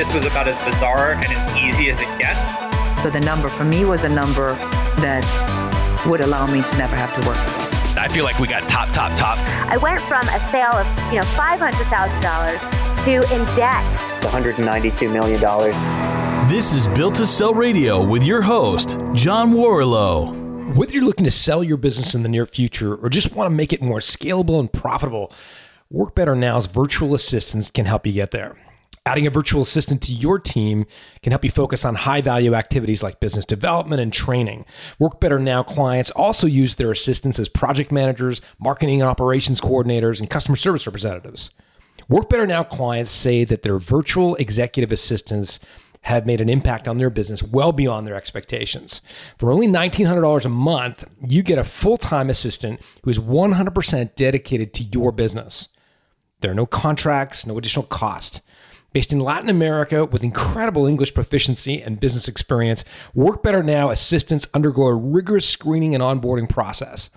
this was about as bizarre and as easy as it gets. So the number for me was a number that would allow me to never have to work again. I feel like we got top, top, top. I went from a sale of, you know, $500,000 to in debt. $192 million. This is Built to Sell Radio with your host, John Warrillow. Whether you're looking to sell your business in the near future or just want to make it more scalable and profitable, Work Better Now's virtual assistants can help you get there. Adding a virtual assistant to your team can help you focus on high value activities like business development and training. Work Better Now clients also use their assistants as project managers, marketing and operations coordinators, and customer service representatives. Work Better Now clients say that their virtual executive assistants have made an impact on their business well beyond their expectations. For only $1,900 a month, you get a full time assistant who is 100% dedicated to your business. There are no contracts, no additional cost. Based in Latin America with incredible English proficiency and business experience, Work Better Now assistants undergo a rigorous screening and onboarding process.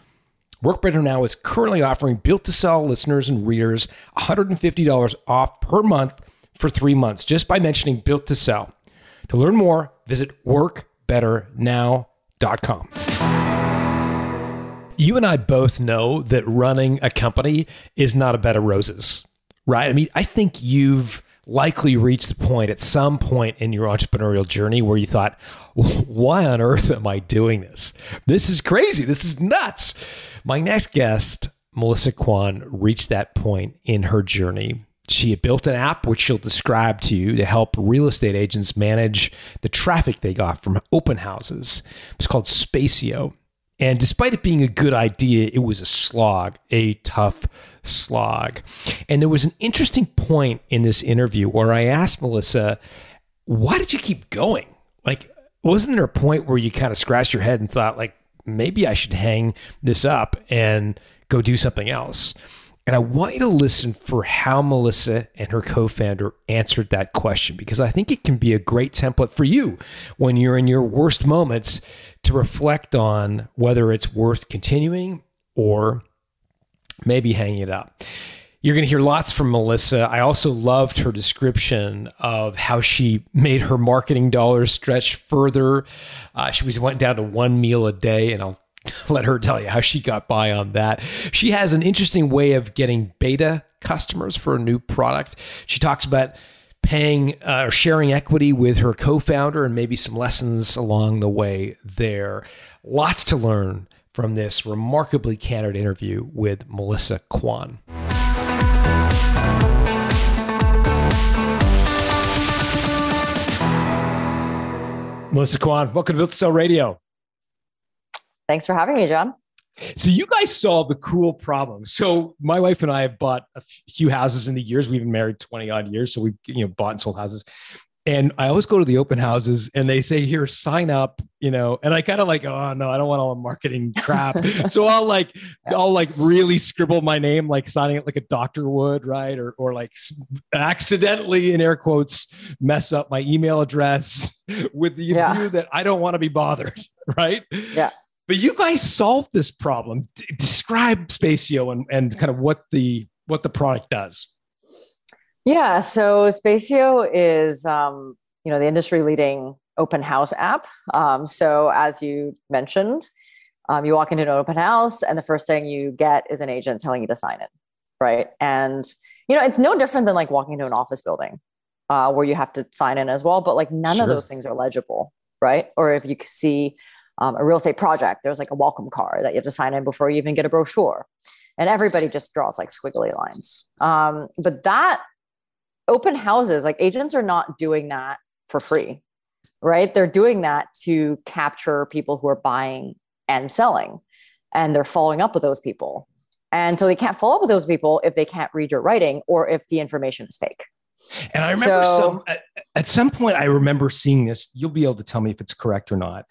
Work Better Now is currently offering built to sell listeners and readers $150 off per month for three months just by mentioning built to sell. To learn more, visit workbetternow.com. You and I both know that running a company is not a bed of roses, right? I mean, I think you've likely reached the point at some point in your entrepreneurial journey where you thought, why on earth am I doing this? This is crazy. This is nuts. My next guest, Melissa Kwan, reached that point in her journey. She had built an app which she'll describe to you to help real estate agents manage the traffic they got from open houses. It's called Spacio. And despite it being a good idea, it was a slog, a tough slog. And there was an interesting point in this interview where I asked Melissa, why did you keep going? Like, wasn't there a point where you kind of scratched your head and thought, like, maybe I should hang this up and go do something else? And I want you to listen for how Melissa and her co founder answered that question because I think it can be a great template for you when you're in your worst moments to reflect on whether it's worth continuing or maybe hanging it up. You're going to hear lots from Melissa. I also loved her description of how she made her marketing dollars stretch further. Uh, she was went down to one meal a day, and I'll let her tell you how she got by on that. She has an interesting way of getting beta customers for a new product. She talks about paying uh, or sharing equity with her co-founder and maybe some lessons along the way there. Lots to learn from this remarkably candid interview with Melissa Kwan. Melissa Kwan, welcome to Built to Sell Radio. Thanks for having me, John. So you guys solved the cool problem. So my wife and I have bought a few houses in the years. We've been married 20 odd years. So we've you know bought and sold houses. And I always go to the open houses and they say, here, sign up, you know, and I kind of like, oh no, I don't want all the marketing crap. so I'll like, I'll like really scribble my name, like signing it like a doctor would, right? Or, or like accidentally in air quotes, mess up my email address with the yeah. view that I don't want to be bothered, right? Yeah. But you guys solved this problem. D- describe Spacio and, and kind of what the what the product does. Yeah, so Spacio is um, you know the industry leading open house app. Um, so as you mentioned, um, you walk into an open house and the first thing you get is an agent telling you to sign in, right? And you know it's no different than like walking into an office building uh, where you have to sign in as well, but like none sure. of those things are legible, right? Or if you see um, a real estate project, there's like a welcome card that you have to sign in before you even get a brochure. And everybody just draws like squiggly lines. Um, but that open houses, like agents are not doing that for free, right? They're doing that to capture people who are buying and selling, and they're following up with those people. And so they can't follow up with those people if they can't read your writing or if the information is fake. And I remember so, some at, at some point I remember seeing this. You'll be able to tell me if it's correct or not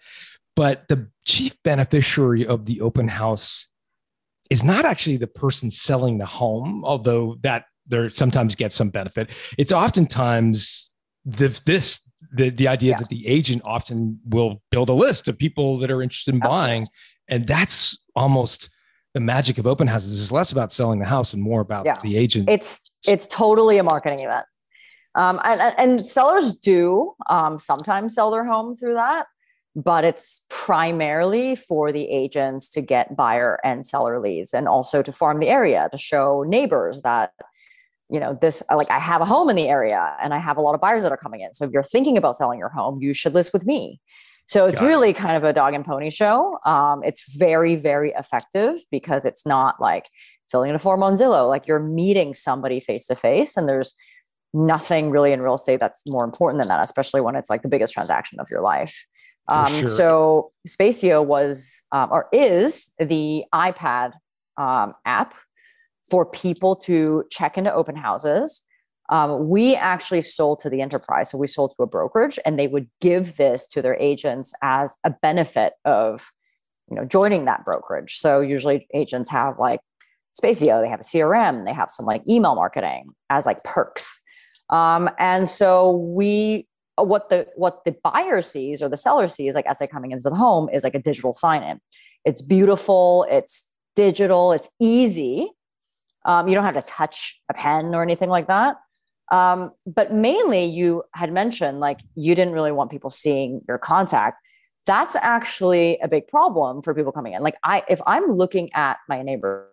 but the chief beneficiary of the open house is not actually the person selling the home, although that there sometimes gets some benefit. It's oftentimes the, this the the idea yeah. that the agent often will build a list of people that are interested in Absolutely. buying, and that's almost the magic of open houses is less about selling the house and more about yeah. the agent. It's it's totally a marketing event. Um, and, and sellers do um, sometimes sell their home through that, but it's primarily for the agents to get buyer and seller leads and also to farm the area to show neighbors that you know this like i have a home in the area and i have a lot of buyers that are coming in. So if you're thinking about selling your home you should list with me. So it's Got really it. kind of a dog and pony show. Um, it's very very effective because it's not like filling in a form on zillow. Like you're meeting somebody face to face and there's nothing really in real estate that's more important than that especially when it's like the biggest transaction of your life um, sure. So Spacio was um, or is the iPad um, app for people to check into open houses. Um, we actually sold to the enterprise, so we sold to a brokerage, and they would give this to their agents as a benefit of, you know, joining that brokerage. So usually agents have like Spacio, they have a CRM, they have some like email marketing as like perks. Um, and so we what the what the buyer sees or the seller sees like as they're coming into the home is like a digital sign in it's beautiful it's digital it's easy. Um, you don't have to touch a pen or anything like that. Um, but mainly you had mentioned like you didn't really want people seeing your contact. That's actually a big problem for people coming in. Like i if i'm looking at my neighbor's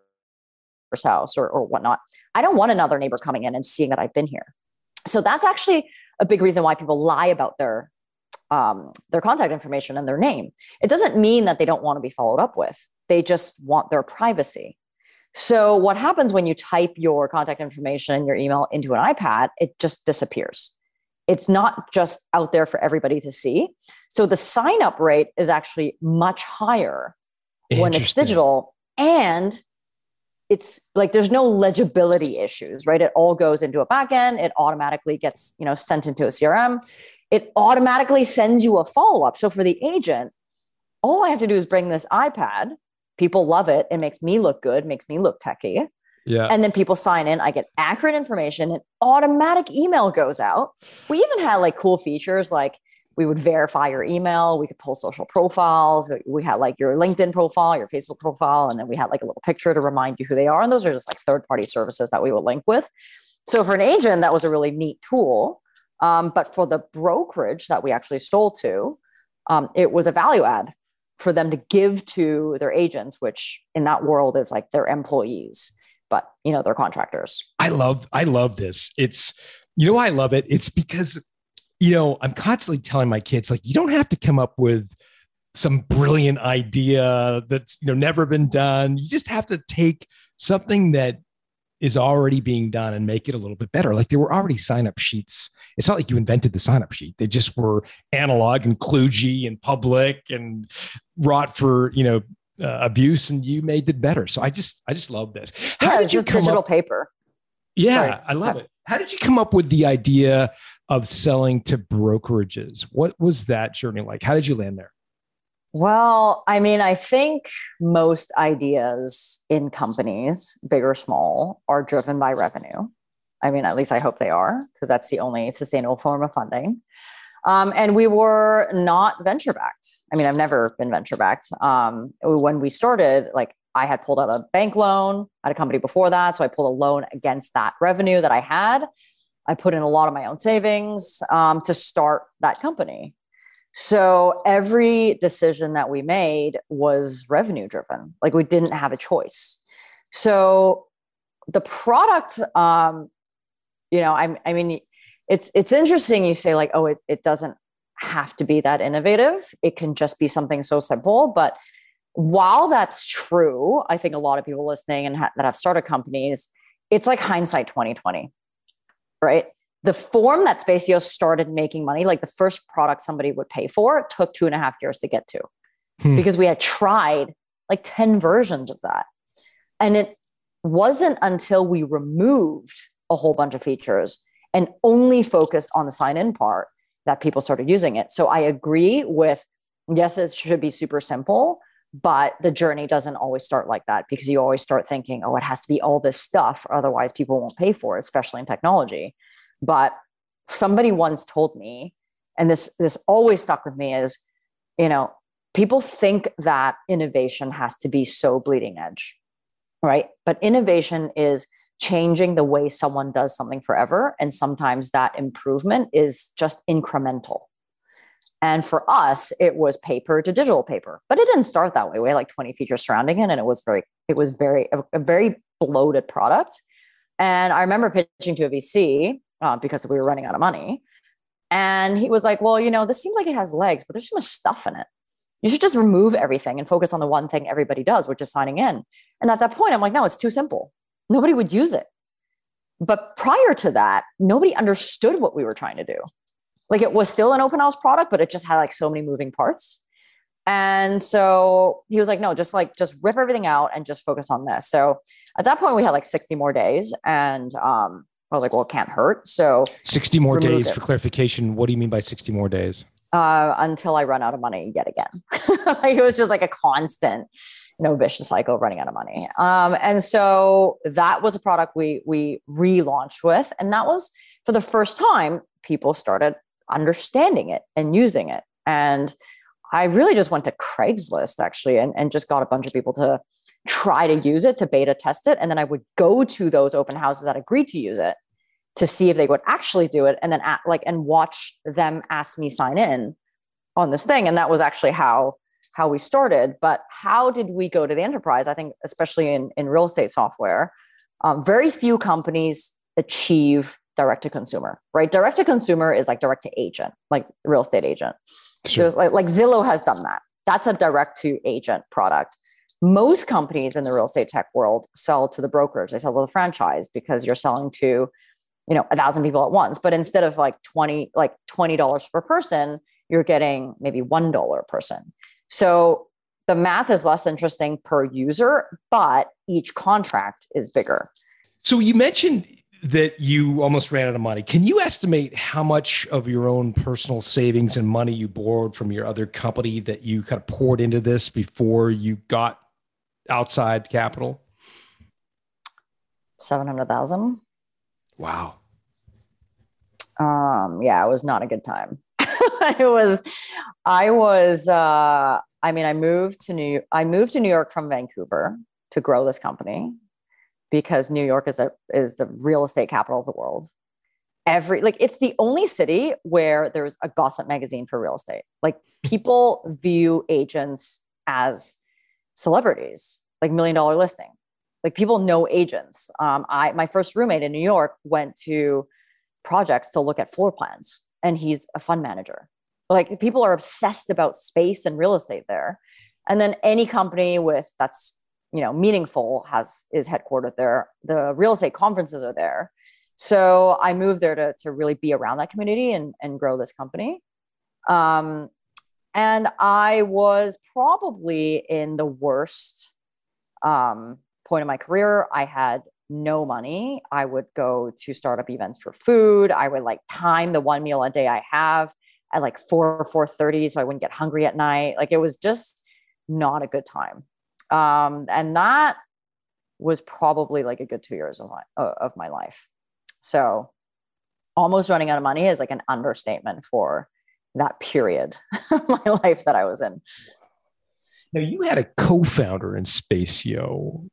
house or, or whatnot i don't want another neighbor coming in and seeing that i've been here so that's actually a big reason why people lie about their um, their contact information and their name. It doesn't mean that they don't want to be followed up with. They just want their privacy. So what happens when you type your contact information and your email into an iPad? It just disappears. It's not just out there for everybody to see. So the sign up rate is actually much higher when it's digital and it's like there's no legibility issues, right? It all goes into a backend. It automatically gets, you know, sent into a CRM. It automatically sends you a follow up. So for the agent, all I have to do is bring this iPad. People love it. It makes me look good, makes me look techy. Yeah. And then people sign in. I get accurate information. An automatic email goes out. We even had like cool features like we would verify your email we could pull social profiles we had like your linkedin profile your facebook profile and then we had like a little picture to remind you who they are and those are just like third party services that we would link with. So for an agent that was a really neat tool um, but for the brokerage that we actually sold to um, it was a value add for them to give to their agents which in that world is like their employees but you know they're contractors. I love i love this. It's you know i love it? It's because you know, I'm constantly telling my kids, like, you don't have to come up with some brilliant idea that's, you know, never been done. You just have to take something that is already being done and make it a little bit better. Like there were already sign up sheets. It's not like you invented the sign up sheet. They just were analog and kludgy and public and wrought for, you know, uh, abuse and you made it better. So I just, I just love this. How yeah, it's just digital up- paper. Yeah, Sorry. I love it. How did you come up with the idea of selling to brokerages? What was that journey like? How did you land there? Well, I mean, I think most ideas in companies, big or small, are driven by revenue. I mean, at least I hope they are, because that's the only sustainable form of funding. Um, and we were not venture backed. I mean, I've never been venture backed. Um, when we started, like I had pulled out a bank loan at a company before that. So I pulled a loan against that revenue that I had. I put in a lot of my own savings um, to start that company. So every decision that we made was revenue driven. Like we didn't have a choice. So the product, um, you know, I, I mean, it's it's interesting. You say like, oh, it, it doesn't have to be that innovative. It can just be something so simple. But while that's true, I think a lot of people listening and ha- that have started companies, it's like hindsight 2020, right? The form that Spacio started making money, like the first product somebody would pay for, took two and a half years to get to hmm. because we had tried like 10 versions of that. And it wasn't until we removed a whole bunch of features and only focused on the sign in part that people started using it. So I agree with yes, it should be super simple, but the journey doesn't always start like that because you always start thinking oh it has to be all this stuff otherwise people won't pay for it especially in technology but somebody once told me and this this always stuck with me is you know people think that innovation has to be so bleeding edge right but innovation is changing the way someone does something forever. And sometimes that improvement is just incremental. And for us, it was paper to digital paper, but it didn't start that way. We had like 20 features surrounding it, and it was very, it was very, a, a very bloated product. And I remember pitching to a VC uh, because we were running out of money. And he was like, Well, you know, this seems like it has legs, but there's too much stuff in it. You should just remove everything and focus on the one thing everybody does, which is signing in. And at that point, I'm like, No, it's too simple. Nobody would use it. But prior to that, nobody understood what we were trying to do. Like it was still an open house product, but it just had like so many moving parts. And so he was like, no, just like just rip everything out and just focus on this. So at that point, we had like 60 more days. And um, I was like, well, it can't hurt. So 60 more days it. for clarification. What do you mean by 60 more days? Uh, until I run out of money yet again. like it was just like a constant, you know, vicious cycle of running out of money. Um, and so that was a product we we relaunched with, and that was for the first time people started understanding it and using it. And I really just went to Craigslist actually and, and just got a bunch of people to try to use it to beta test it. And then I would go to those open houses that agreed to use it to see if they would actually do it and then at, like and watch them ask me sign in on this thing. And that was actually how how we started. But how did we go to the enterprise? I think especially in, in real estate software, um, very few companies achieve direct to consumer, right? Direct to consumer is like direct to agent, like real estate agent. Sure. There's like like Zillow has done that. That's a direct to agent product. Most companies in the real estate tech world sell to the brokers. They sell to the franchise because you're selling to, you know, a thousand people at once. But instead of like 20, like $20 per person, you're getting maybe $1 a person. So the math is less interesting per user, but each contract is bigger. So you mentioned that you almost ran out of money. Can you estimate how much of your own personal savings and money you borrowed from your other company that you kind of poured into this before you got outside capital? 700,000. Wow. Um, yeah, it was not a good time. it was, I was, uh, I mean, I moved to New, I moved to New York from Vancouver to grow this company because New York is a is the real estate capital of the world. Every like it's the only city where there's a gossip magazine for real estate. Like people view agents as celebrities, like million dollar listing. Like people know agents. Um, I my first roommate in New York went to projects to look at floor plans, and he's a fund manager. Like people are obsessed about space and real estate there. And then any company with that's you know meaningful has is headquartered there. The real estate conferences are there. So i moved there to, to really be around that community and, and grow this company. Um, and i was probably in the worst um, point of my career. I had no money. I would go to startup events for food. I would like time the one meal a day i have at like 4 or 4.30 so i wouldn't get hungry at night. Like it was just not a good time um, and that was probably like a good two years of my uh, of my life. So almost running out of money is like an understatement for that period of my life that i was in. Now you had a co-founder in Spacio.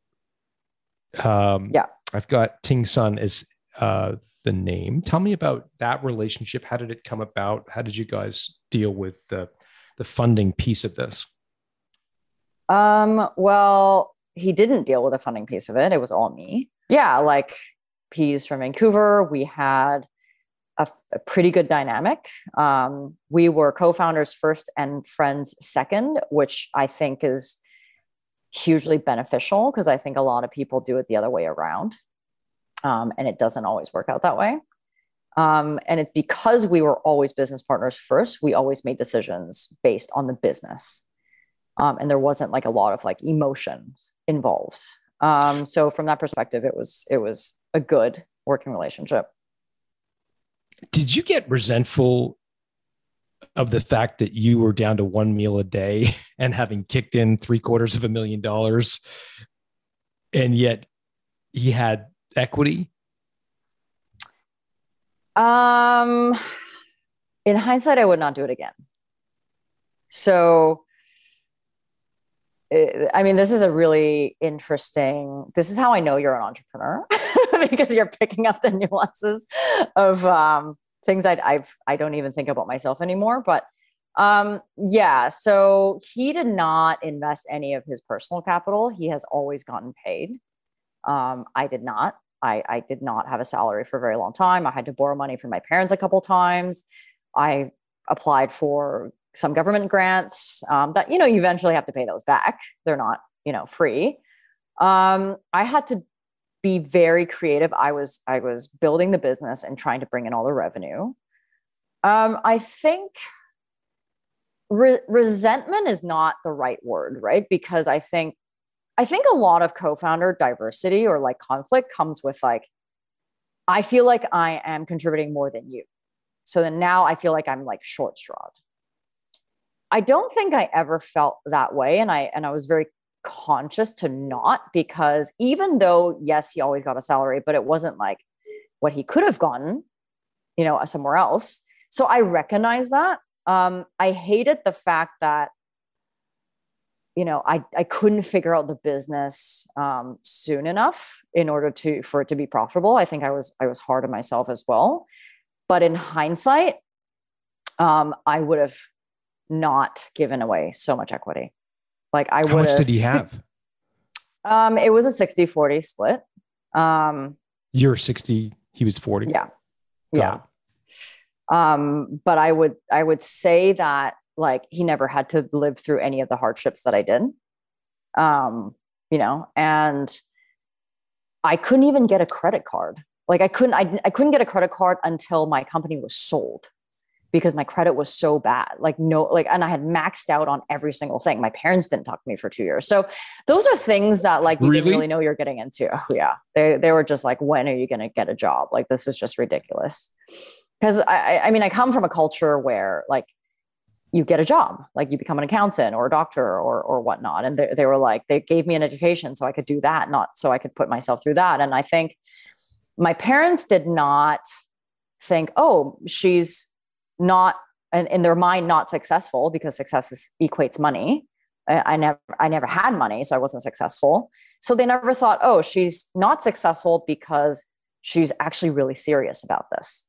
Um, yeah. I've got ting sun as uh, the name. Tell me about that relationship. How did it come about? How did you guys deal with the the funding piece of this um, well, he didn't deal with the funding piece of it. It was all me. Yeah, like he's from Vancouver. We had a, a pretty good dynamic. Um, we were co-founders first and friends second, which I think is hugely beneficial because I think a lot of people do it the other way around. Um, and it doesn't always work out that way. Um, and it's because we were always business partners first, we always made decisions based on the business um, and there wasn't like a lot of like emotions involved. Um, so from that perspective, it was it was a good working relationship. Did you get resentful of the fact that you were down to one meal a day and having kicked in three quarters of a million dollars, and yet he had equity? Um, in hindsight, I would not do it again. So I mean, this is a really interesting. This is how I know you're an entrepreneur because you're picking up the nuances of um, things I, I've I don't even think about myself anymore. But um, yeah, so he did not invest any of his personal capital. He has always gotten paid. Um, I did not. I, I did not have a salary for a very long time. I had to borrow money from my parents a couple times. I applied for some government grants um, that you know you eventually have to pay those back. They're not you know free. Um, I had to be very creative. I was I was building the business and trying to bring in all the revenue. Um, I think re- resentment is not the right word, right? Because I think I think a lot of co-founder diversity or like conflict comes with like I feel like I am contributing more than you. So then now I feel like I'm like short strawed. I don't think I ever felt that way and I and I was very conscious to not because even though yes he always got a salary but it wasn't like what he could have gotten you know somewhere else. So I recognize that. Um I hated the fact that you know I I couldn't figure out the business um soon enough in order to for it to be profitable. I think I was I was hard on myself as well. But in hindsight um I would have not given away so much equity. Like I How much did he have? Um, it was a 60 40 split. Um, You're 60, he was 40. yeah. Got yeah. Um, but I would I would say that like he never had to live through any of the hardships that I did. Um, you know, and I couldn't even get a credit card. Like I couldn't I, I couldn't get a credit card until my company was sold because my credit was so bad. Like no like and I had maxed out on every single thing. My parents didn't talk to me for 2 years. So those are things that like you didn't Really? really know you're getting into. Oh, yeah. They they were just like when are you going to get a job? Like this is just ridiculous. I I- I mean I come from a culture where like you get a job, like you become an accountant or a doctor or or whatnot. And they, they were like, they gave me an education so I could do that, not so I could put myself through that. And I think my parents did not think, oh, she's not and in their mind not successful because success is, equates money. I, never I never had money, so I wasn't successful. So they never thought, oh, she's not successful because she's actually really serious about this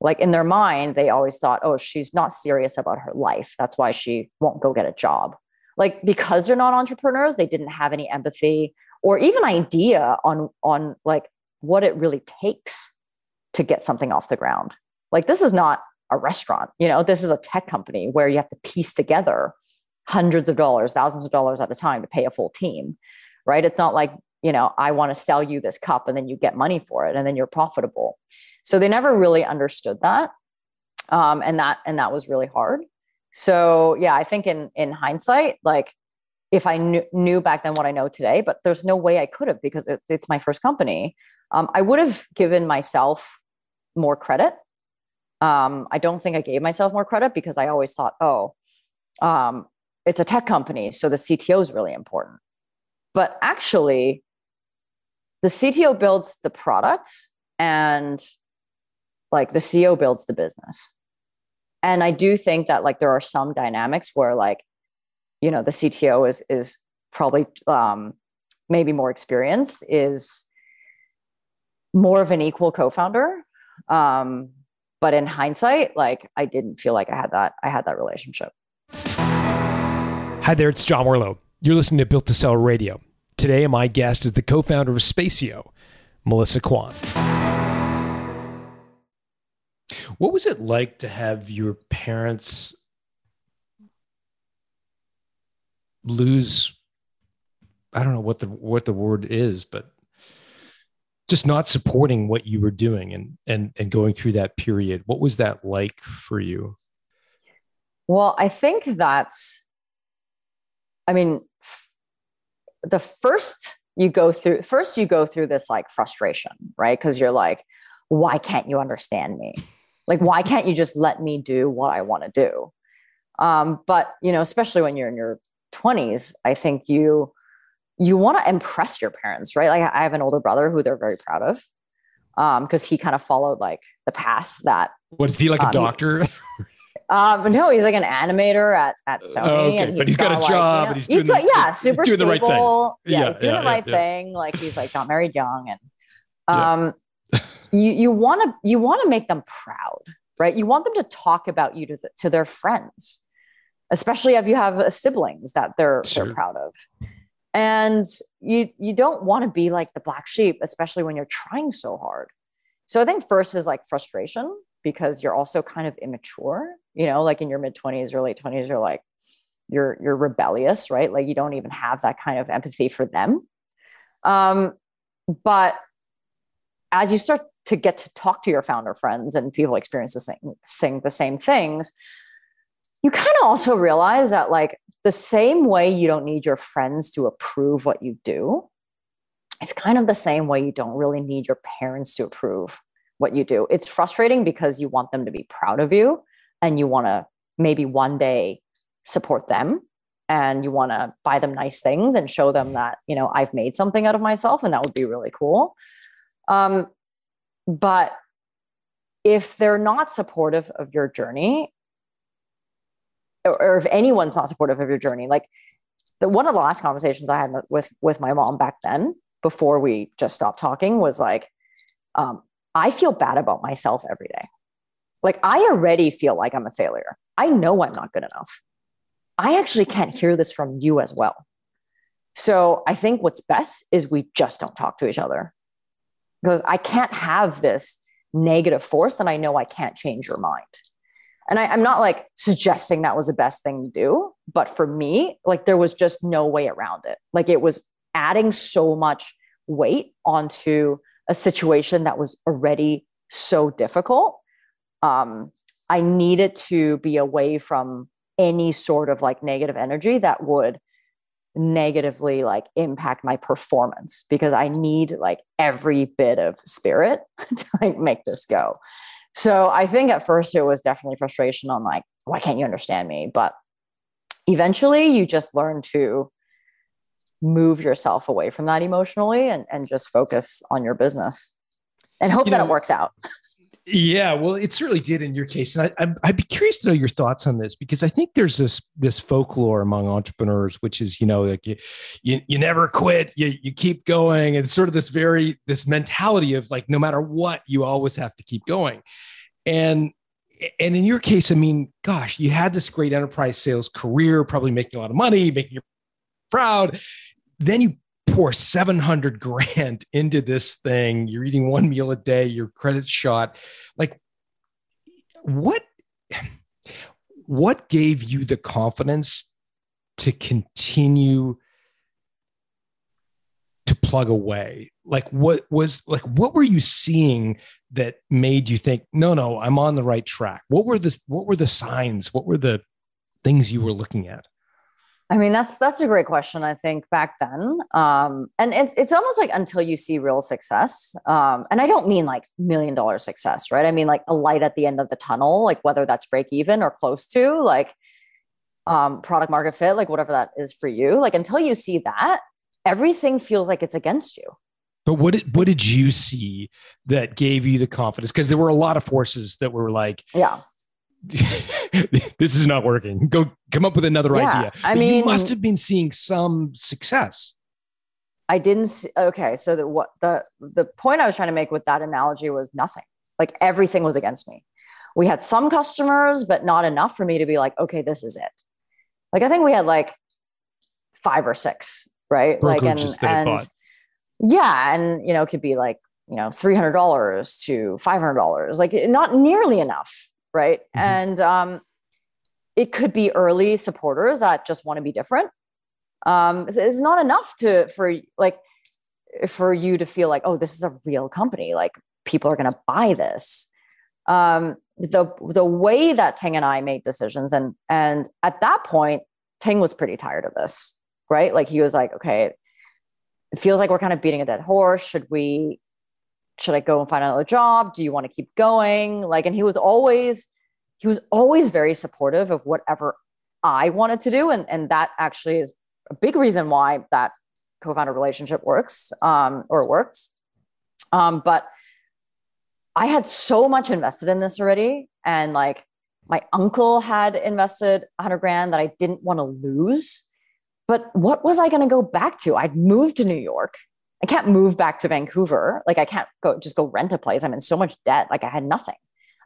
like in their mind they always thought oh she's not serious about her life that's why she won't go get a job like because they're not entrepreneurs they didn't have any empathy or even idea on on like what it really takes to get something off the ground like this is not a restaurant. You know this is a tech company where you have to piece together hundreds of dollars thousands of dollars at a time to pay a full team right? It's not like you know i want to sell you this cup and then you get money for it and then you're profitable. So they never really understood that um, and that and that was really hard. So yeah i think in in hindsight like if i knew, knew back then what i know today but there's no way i could have because it, it's my first company um, i would have given myself more credit um, i don't think i gave myself more credit because i always thought oh um, it's a tech company so the cto is really important but actually the cto builds the product and like the CEO builds the business. And I do think that like there are some dynamics where like, you know, the CTO is is probably um maybe more experienced, is more of an equal co-founder. Um, but in hindsight, like I didn't feel like I had that, I had that relationship. Hi there, it's John Warrillow. You're listening to Built to Sell Radio. Today, my guest is the co founder of Spacio, Melissa Kwan. What was it like to have your parents lose? I don't know what the what the word is, but just not supporting what you were doing and and and going through that period. What was that like for you? Well, I think that's, I mean, the first you go through, first you go through this like frustration, right? Because you're like, why can't you understand me? Like, why can't you just let me do what I want to do? Um, but you know, especially when you're in your 20s, I think you you want to impress your parents, right? Like, I have an older brother who they're very proud of because he kind of followed like the path that What is he like a Um, doctor? Um, no, he's like an animator at at Sony. Uh, okay, and but he's got a like, job you know, and he's doing got- the- yeah, super doing the right thing. stable. Yeah, Yeah, he's doing yeah, the right yeah, thing. Like he's like got married young, and um, you you want to you want to make them proud, right? You want them to talk about you to th- to their friends, especially if you have uh, siblings that they're Sure. they're proud of. And you you don't want to be like the black sheep, especially when you're trying so hard. So I think first is like frustration because you're also kind of immature, you know, like in your mid 20s or late 20s, you're like, you're you're rebellious, right? Like you don't even have that kind of empathy for them. Um, but as you start to get to talk to your founder friends and people experience the same saying the same things, you kind of also realize that like the same way you don't need your friends to approve what you do, it's kind of the same way you don't really need your parents to approve what you do. It's frustrating because you want them to be proud of you and you want to maybe one day support them and you want to buy them nice things and show them that, you know, I've made something out of myself and that would be really cool. Um, but if they're not supportive of your journey, or, if anyone's not supportive of your journey, like the, one of the last conversations I had with with my mom back then, before we just stopped talking, was like, um, I feel bad about myself every day. Like I already feel like I'm a failure. I know I'm not good enough. I actually can't hear this from you as well. So I think what's best is we just don't talk to each other because I can't have this negative force and I know I can't change your mind. And I, I'm not like suggesting that was the best thing to do, but for me, like there was just no way around it. Like it was adding so much weight onto a situation that was already so difficult. Um, I needed to be away from any sort of like negative energy that would negatively like impact my performance because I need like every bit of spirit to like make this go. So I think at first it was definitely frustration on like, why can't you understand me? But eventually you just learn to move yourself away from that emotionally and, and just focus on your business and hope You that know, it works out. Yeah, well, it certainly did in your case, and I, I'd, I'd be curious to know your thoughts on this because I think there's this this folklore among entrepreneurs, which is you know like you you, you never quit, you you keep going, and sort of this very this mentality of like no matter what, you always have to keep going, and and in your case, I mean, gosh, you had this great enterprise sales career, probably making a lot of money, making you proud, then you pour 700 grand into this thing. You're eating one meal a day your credit's shot. Like what what gave you the confidence to continue to plug away? Like what was like what were you seeing that made you think no no i'm on the right track? What were the what were the signs? What were the things you were looking at I mean, that's that's a great question. I think back then, um, and it's it's almost like until you see real success, um, and I don't mean like million dollar success, right? I mean like a light at the end of the tunnel, like whether that's break even or close to, like um, product market fit, like whatever that is for you. Like until you see that, everything feels like it's against you. But what did what did you see that gave you the confidence? Because there were a lot of forces that were like, Yeah. this is not working. Go come up with another Yeah, idea. I mean, you must have been seeing some success. I didn't see, okay. So the, what the, the point I was trying to make with that analogy was nothing, like everything was against me. We had some customers, but not enough for me to be like, okay, this is it. Like, I think we had like five or six, right? Like, and, Brokerages that had and yeah. And, you know, it could be like, you know, $300 to $500, like not nearly enough. Right. Mhm. And, um, it could be early supporters that just want to be different. Um it's, it's not enough to for like for you to feel like oh this is a real company. Like people are going to buy this. Um the the way that Ting and I made decisions and and at that point Ting was pretty tired of this right? Like he was like okay it feels like we're kind of beating a dead horse. Should we should I go and find another job do you want to keep going like and he was always he was always very supportive of whatever I wanted to do and and that actually is a big reason why that co-founder relationship works um, or worked. Um, but I had so much invested in this already, and like my uncle had invested a 100 grand that I didn't want to lose. But what was I going to go back to? I'd moved to New York. I can't move back to Vancouver. Like I can't go just go rent a place. I'm in so much debt. Like I had nothing.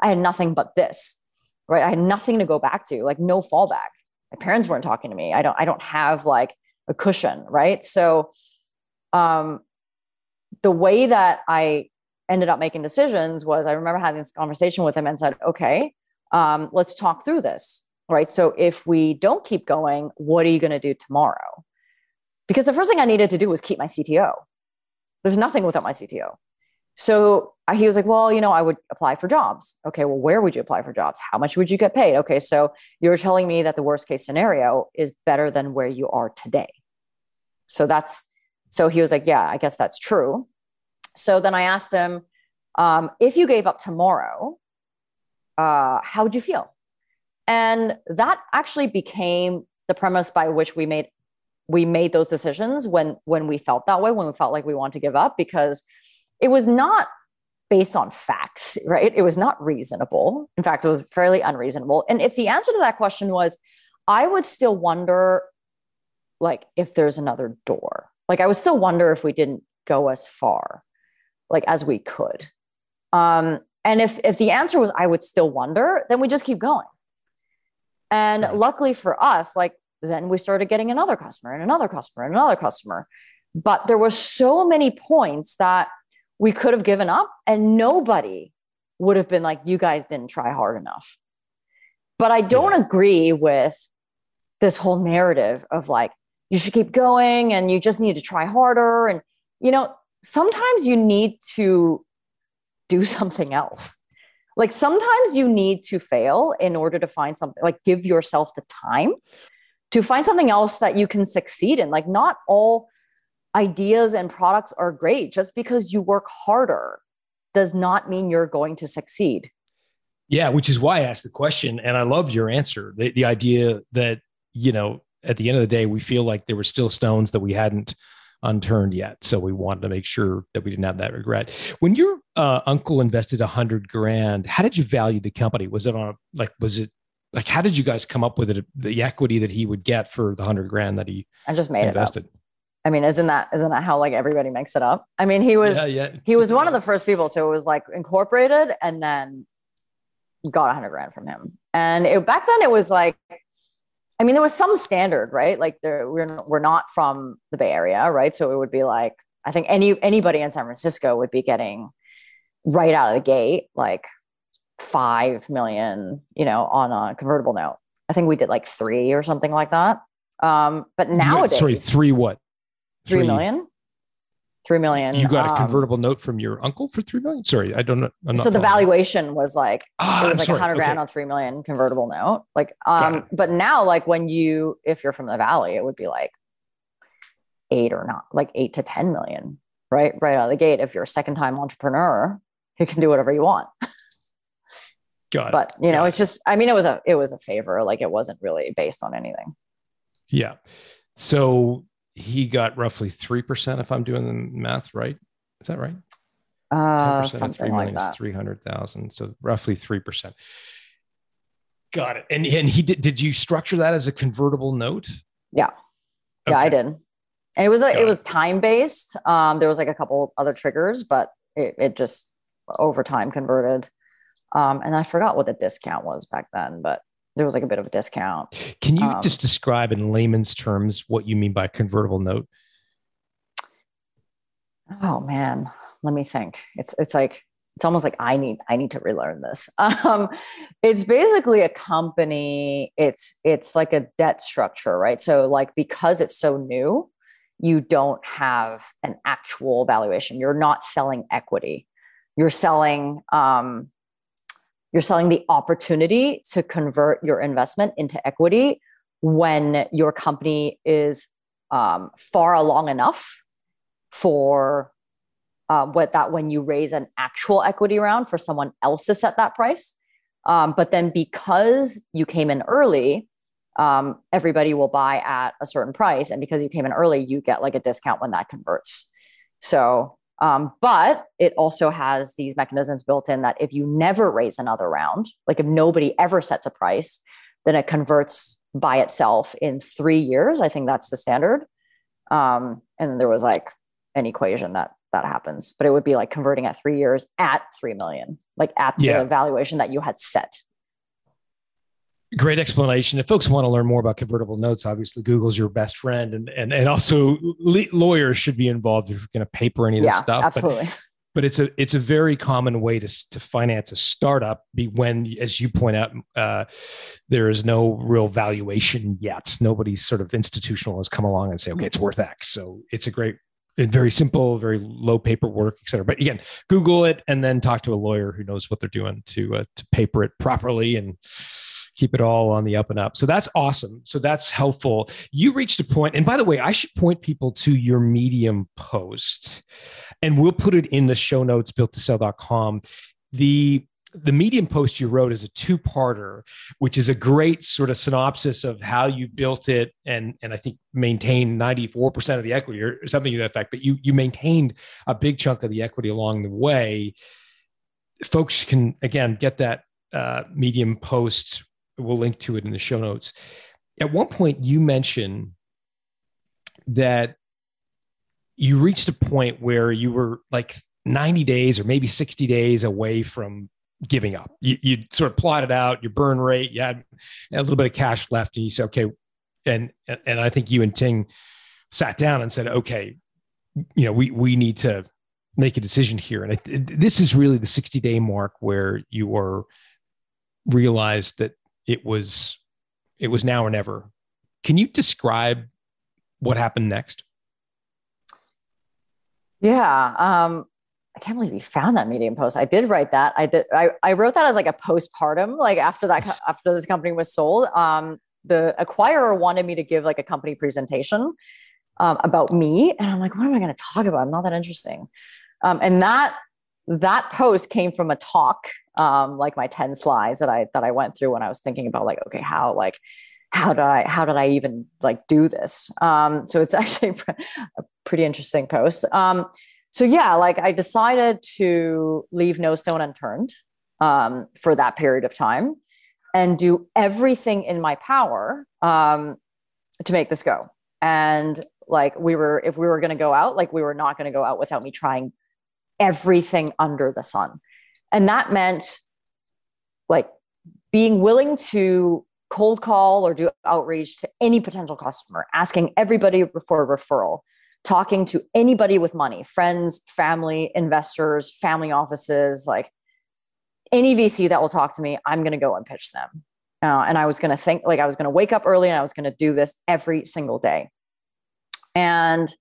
I had nothing but this. Right? I had nothing to go back to. Like no fallback. My parents weren't talking to me. I don't I don't have like a cushion, right? So um the way that I ended up making decisions was I remember having this conversation with him and said, okay, um, let's talk through this. Right. So if we don't keep going, what are you going to do tomorrow? Because the first thing I needed to do was keep my CTO. There's nothing without my CTO. So he was like, well, you know, I would apply for jobs. Okay, well, where would you apply for jobs? How much would you get paid? Okay, so you're telling me that the worst case scenario is better than where you are today. So that's, so he was like, yeah, I guess that's true. So then I asked him, um, if you gave up tomorrow, uh, how would you feel? And that actually became the premise by which we made we made those decisions when when we felt that way, when we felt like we want to give up, because it was not based on facts, right? It was not reasonable. In fact, it was fairly unreasonable. And if the answer to that question was, I would still wonder, like, if there's another door. Like, I would still wonder if we didn't go as far, like, as we could. Um, and if if the answer was I would still wonder, then we just keep going. And luckily for us, like then we started getting another customer and another customer and another customer. But there were so many points that we could have given up and nobody would have been like, you guys didn't try hard enough. But I don't yeah. agree with this whole narrative of like, you should keep going and you just need to try harder. And, you know, sometimes you need to do something else. Like sometimes you need to fail in order to find something, like give yourself the time to find something else that you can succeed in. Like not all ideas and products are great. Just because you work harder does not mean you're going to succeed. Yeah, which is why I asked the question. And I loved your answer. The, the idea that, you know, at the end of the day, we feel like there were still stones that we hadn't unturned yet. So we wanted to make sure that we didn't have that regret. When your uh, uncle invested a hundred grand, how did you value the company? Was it on like, was it like, how did you guys come up with it, the equity that he would get for the hundred grand that he I just made invested? I mean, isn't that isn't that how like everybody makes it up? I mean, he was yeah, yeah. he was one of the first people, so it was like incorporated, and then got a hundred grand from him. And it, back then, it was like I mean, there was some standard, right? Like there, we're we're not from the Bay Area, right? So it would be like I think any anybody in San Francisco would be getting right out of the gate like five million, you know, on a convertible note. I think we did like three or something like that. Um, but nowadays, sorry, three what? Three, three million three million. You got a um, convertible note from your uncle for three million. Sorry, I don't know. so the valuation was like ah, it was like a hundred grand on three million convertible note. Like, um, but now like when you if you're from the valley, it would be like eight or not like eight to ten million, right? Right out of the gate. If you're a second time entrepreneur, you can do whatever you want. Got it. But you know, it's just I mean, it was a it was a favor. Like it wasn't really based on anything. Yeah. So he got roughly 3%, if I'm doing the math right. Is that right? Uh, something like that. 300,000. So roughly 3%. Got it. And, and he did, did you structure that as a convertible note? Yeah. Yeah. I did. And it was, a, it was time based. Um, there was like a couple other triggers, but it, it just over time converted. Um, and I forgot what the discount was back then, but there was like a bit of a discount. Can you um, just describe in layman's terms what you mean by convertible note? Oh man, let me think. It's it's like it's almost like I need I need to relearn this. Um, it's basically a company. It's it's like a debt structure, right? So like because it's so new, you don't have an actual valuation. You're not selling equity. You're selling um, you're selling the opportunity to convert your investment into equity when your company is um, far along enough for uh, what that when you raise an actual equity round for someone else to set that price. Um, but then because you came in early, um, everybody will buy at a certain price. And because you came in early, you get like a discount when that converts. So Um, but it also has these mechanisms built in that if you never raise another round, like if nobody ever sets a price, then it converts by itself in three years. I think that's the standard. Um, and there was like an equation that that happens, but it would be like converting at three years at three million, like at Yeah. the valuation that you had set. Great explanation. If folks want to learn more about convertible notes, obviously Google's your best friend, and and and also le- lawyers should be involved if you're going to paper any of this Yeah, stuff. Absolutely. but it's a it's a very common way to to finance a startup be when as you point out uh, there is no real valuation yet nobody's sort of institutional has come along and say okay it's worth x so it's a great and very simple very low paperwork et cetera but again google it and then talk to a lawyer who knows what they're doing to uh, to paper it properly and keep it all on the up and up. So that's awesome. So that's helpful. You reached a point and by the way i should point people to your medium post and we'll put it in the show notes built to sell.com the the medium post you wrote is a two-parter which is a great sort of synopsis of how you built it and and i think maintained 94% of the equity or something to that effect but you you maintained a big chunk of the equity along the way. Folks can again get that uh, medium post we'll link to it in the show notes at one point you mentioned that you reached a point where you were like 90 days or maybe 60 days away from giving up. You, you sort of plotted out your burn rate. You had a little bit of cash left, and you said, "Okay." And and I think you and Ting sat down and said, "Okay, you know, we we need to make a decision here." And I, this is really the 60 day mark where you were realized that it was it was now or never. Can you describe what happened next? Yeah. Um, I can't believe you found that medium post. I did write that. I did. I, I wrote that as like a postpartum, like after that, after this company was sold. Um, the acquirer wanted me to give like a company presentation um, about me, and I'm like, what am I going to talk about? I'm not that interesting. Um, and that that post came from a talk, um, like my 10 slides that I that I went through when I was thinking about like, okay, how like how did I how did I even like do this? Um, so it's actually a pretty interesting post. Um, so yeah, like I decided to leave no stone unturned um, for that period of time and do everything in my power um, to make this go. And like we were, if we were going to go out, like we were not going to go out without me trying everything under the sun. And that meant like being willing to cold call or do outreach to any potential customer, asking everybody for a referral, talking to anybody with money, friends, family, investors, family offices, like any VC that will talk to me, I'm going to go and pitch them. Uh, and I was going to think like I was going to wake up early and I was going to do this every single day. And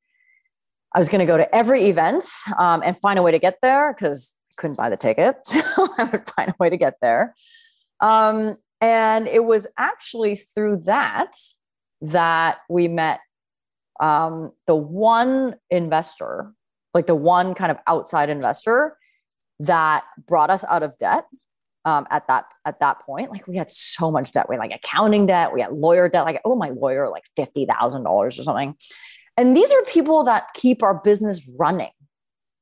I was going to go to every event um, and find a way to get there because I couldn't buy the ticket. So I would find a way to get there. Um, and it was actually through that that we met um, the one investor, like the one kind of outside investor that brought us out of debt um, at that at that point. Like we had so much debt. We had like accounting debt, we had lawyer debt. Like oh my lawyer, like fifty thousand dollars or something. And these are people that keep our business running.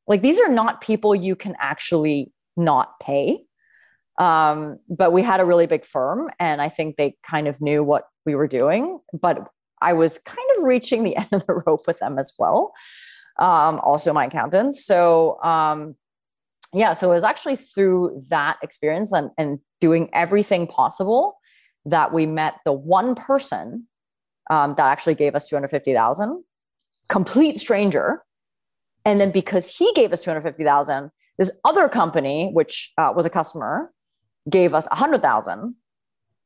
Like these are not people you can actually not pay. Um, but we had a really big firm, and I think they kind of knew what we were doing. But I was kind of reaching the end of the rope with them as well. Um, also, my accountants. So, um, yeah, so it was actually through that experience and, and doing everything possible that we met the one person um, that actually gave us 250,000, complete stranger. And then because he gave us 250,000, this other company, which uh, was a customer, gave us 100,000.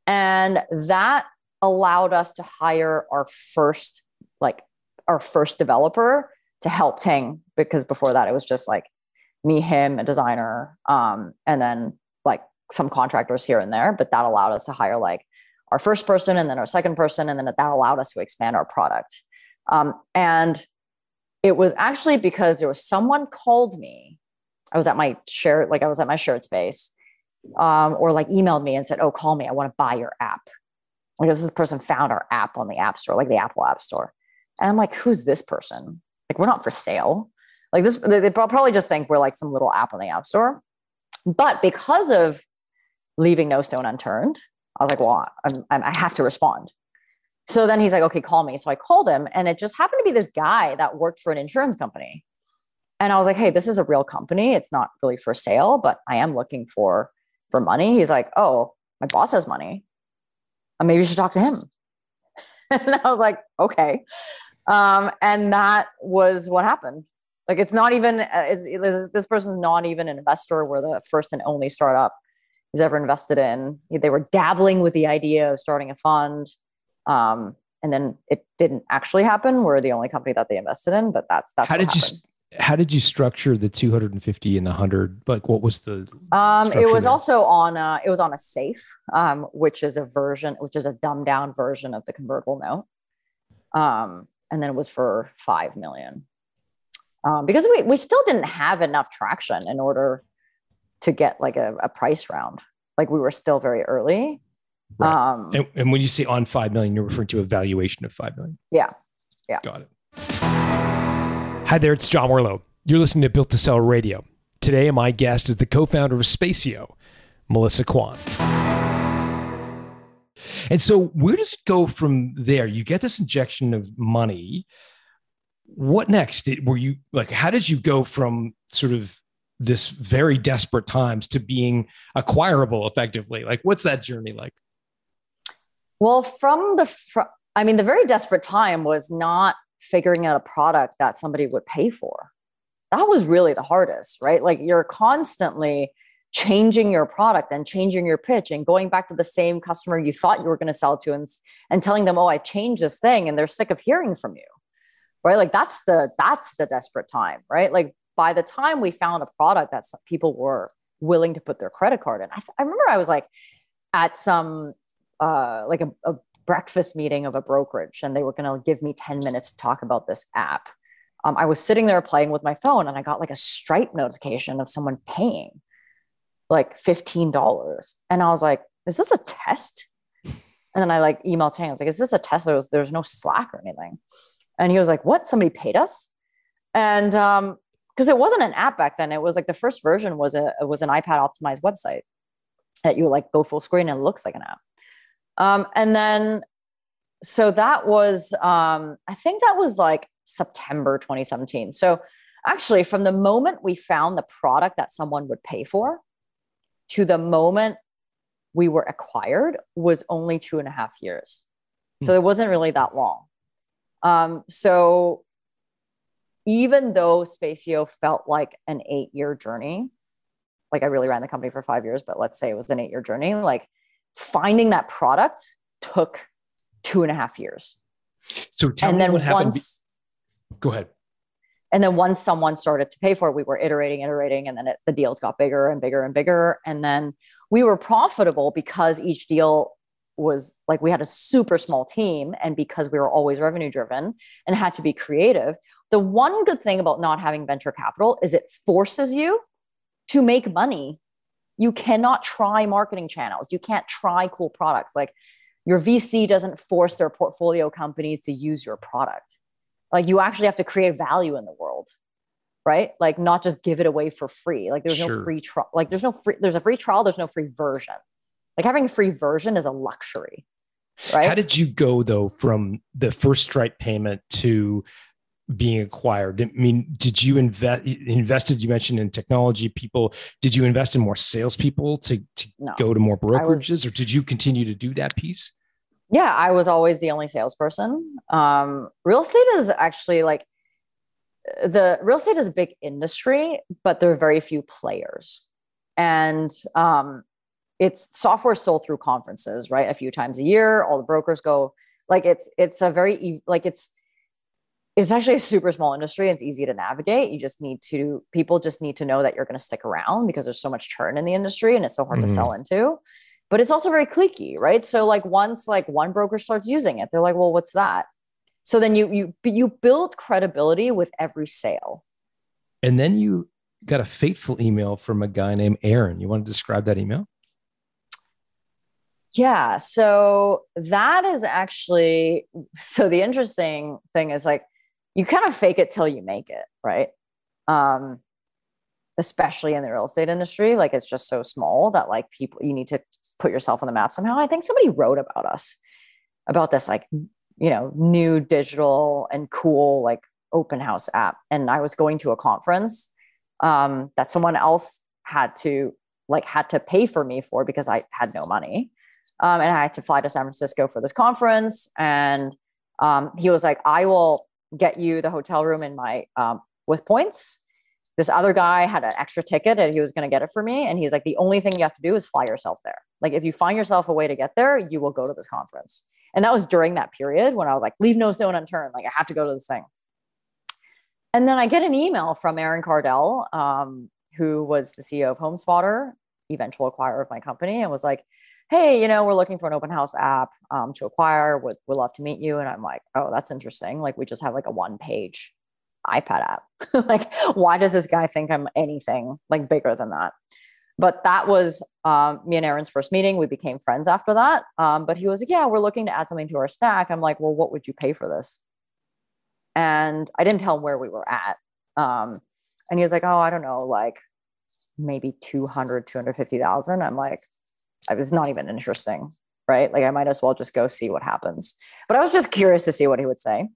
And that allowed us to hire our first, like our first developer to help Tang because before that it was just like me, him, a designer, um, and then like some contractors here and there. But that allowed us to hire like our first person and then our second person. And then that allowed us to expand our product. Um, and it was actually because there was someone called me. I was at my share, like I was at my shared space, um, or like emailed me and said, "Oh, call me. I want to buy your app." Like this person found our app on the App Store, like the Apple App Store, and I'm like, "Who's this person? Like we're not for sale." Like this, they probably just think we're like some little app on the app store. But because of leaving no stone unturned, I was like, well, I'm, I'm, I have to respond. So then he's like, okay, call me. So I called him, and it just happened to be this guy that worked for an insurance company. And I was like, hey, this is a real company. It's not really for sale, but I am looking for for money. He's like, oh, my boss has money. Uh, maybe you should talk to him. and I was like, okay. Um, and that was what happened. Like, it's not even, uh, it's, this person's not even an investor. We're the first and only startup he's ever invested in. They were dabbling with the idea of starting a fund. Um, and then it didn't actually happen. We're the only company that they invested in, but that's that's how did happened. you how did you structure the 250 and the 100 like what was the um it was there? also on a, it was on a safe um which is a version which is a dumbed down version of the convertible note um and then it was for 5 million um because we we still didn't have enough traction in order to get like a, a price round like we were still very early right. um and, and when you say on 5 million you're referring to a valuation of 5 million yeah yeah got it Hi there, it's John Warrillow. You're listening to Built to Sell Radio. Today, my guest is the co founder of Spacio, Melissa Kwan. And so, where does it go from there? You get this injection of money. What next? Did, were you like, how did you go from sort of this very desperate times to being acquirable effectively? Like, what's that journey like? Well, from the, fr- I mean, the very desperate time was not figuring out a product that somebody would pay for. That was really the hardest, right? Like you're constantly changing your product and changing your pitch and going back to the same customer you thought you were going to sell to and, and telling them, oh, I changed this thing and they're sick of hearing from you. Right. Like that's the that's the desperate time, right? Like by the time we found a product that people were willing to put their credit card in, I, I remember I was like at some uh, like a, a breakfast meeting of a brokerage and they were going to give me 10 minutes to talk about this app. Um, I was sitting there playing with my phone and I got like a Stripe notification of someone paying like $15. And I was like, is this a test? And then I like emailed Tang. I was like, is this a test? There was, there no Slack or anything. And he was like, what? Somebody paid us? And um, because it wasn't an app back then, it was like the first version was a was an iPad optimized website that you like go full screen and it looks like an app. Um, and then, so that was, um, I think that was like September 2017. So actually, from the moment we found the product that someone would pay for to the moment we were acquired was only two and a half years. So it wasn't really that long. Um, so even though Spacio felt like an eight year journey, like I really ran the company for five years, but let's say it was an eight year journey, like finding that product took two and a half years. So tell and me then what happened. Once, Go ahead. And then once someone started to pay for it, we were iterating, iterating, and then it, the deals got bigger and bigger and bigger. And then we were profitable because each deal was like we had a super small team and because we were always revenue driven and had to be creative. The one good thing about not having venture capital is it forces you to make money you cannot try marketing channels. You can't try cool products. Like your VC doesn't force their portfolio companies to use your product. Like you actually have to create value in the world, right? Like not just give it away for free. Like there's sure. no free trial. Like there's no free. There's a free trial. There's no free version. Like having a free version is a luxury, right? How did you go though from the first Stripe payment to being acquired? I mean, did you invest invested? You mentioned in technology people. Did you invest in more salespeople to to no, go to more brokerages, was, or did you continue to do that piece? Yeah, I was always the only salesperson. Um, real estate is actually like the real estate is a big industry, but there are very few players, and um, it's software sold through conferences, right? A few times a year, all the brokers go. Like it's it's a very like it's it's actually a super small industry. It's easy to navigate. You just need to, people just need to know that you're going to stick around because there's so much churn in the industry and it's so hard mm-hmm. to sell into. But it's also very cliquey, right? So like once like one broker starts using it, they're like, well, what's that? So then you you you build credibility with every sale. And then you got a fateful email from a guy named Aaron. You want to describe that email? Yeah. So that is actually so the interesting thing is like you kind of fake it till you make it, right? Um, especially in the real estate industry, like it's just so small that like people you need to put yourself on the map somehow. I think somebody wrote about us about this like you know new digital and cool like open house app and i was going to a conference um, that someone else had to like had to pay for me for because i had no money um, and i had to fly to san francisco for this conference and um, he was like i will get you the hotel room in my um, with points this other guy had an extra ticket and he was going to get it for me and he's like the only thing you have to do is fly yourself there like if you find yourself a way to get there you will go to this conference and that was during that period when I was like, leave no stone unturned. Like I have to go to this thing. And then I get an email from Aaron Kardell, um, who was the CEO of HomeSpotter, eventual acquirer of my company, and was like, hey, you know, we're looking for an open house app um, to acquire. Would would love to meet you. And I'm like, oh, that's interesting. Like we just have like a one page iPad app. like, why does this guy think I'm anything like bigger than that? but that was um, me and Aaron's first meeting. We became friends after that. Um, but he was like, "Yeah, we're looking to add something to our stack." I'm like, "Well, what would you pay for this?" And I didn't tell him where we were at. Um, and he was like, "Oh, I don't know, like maybe 200, 250,000." I'm like, "It's not even interesting, right? Like, I might as well just go see what happens." But I was just curious to see what he would say.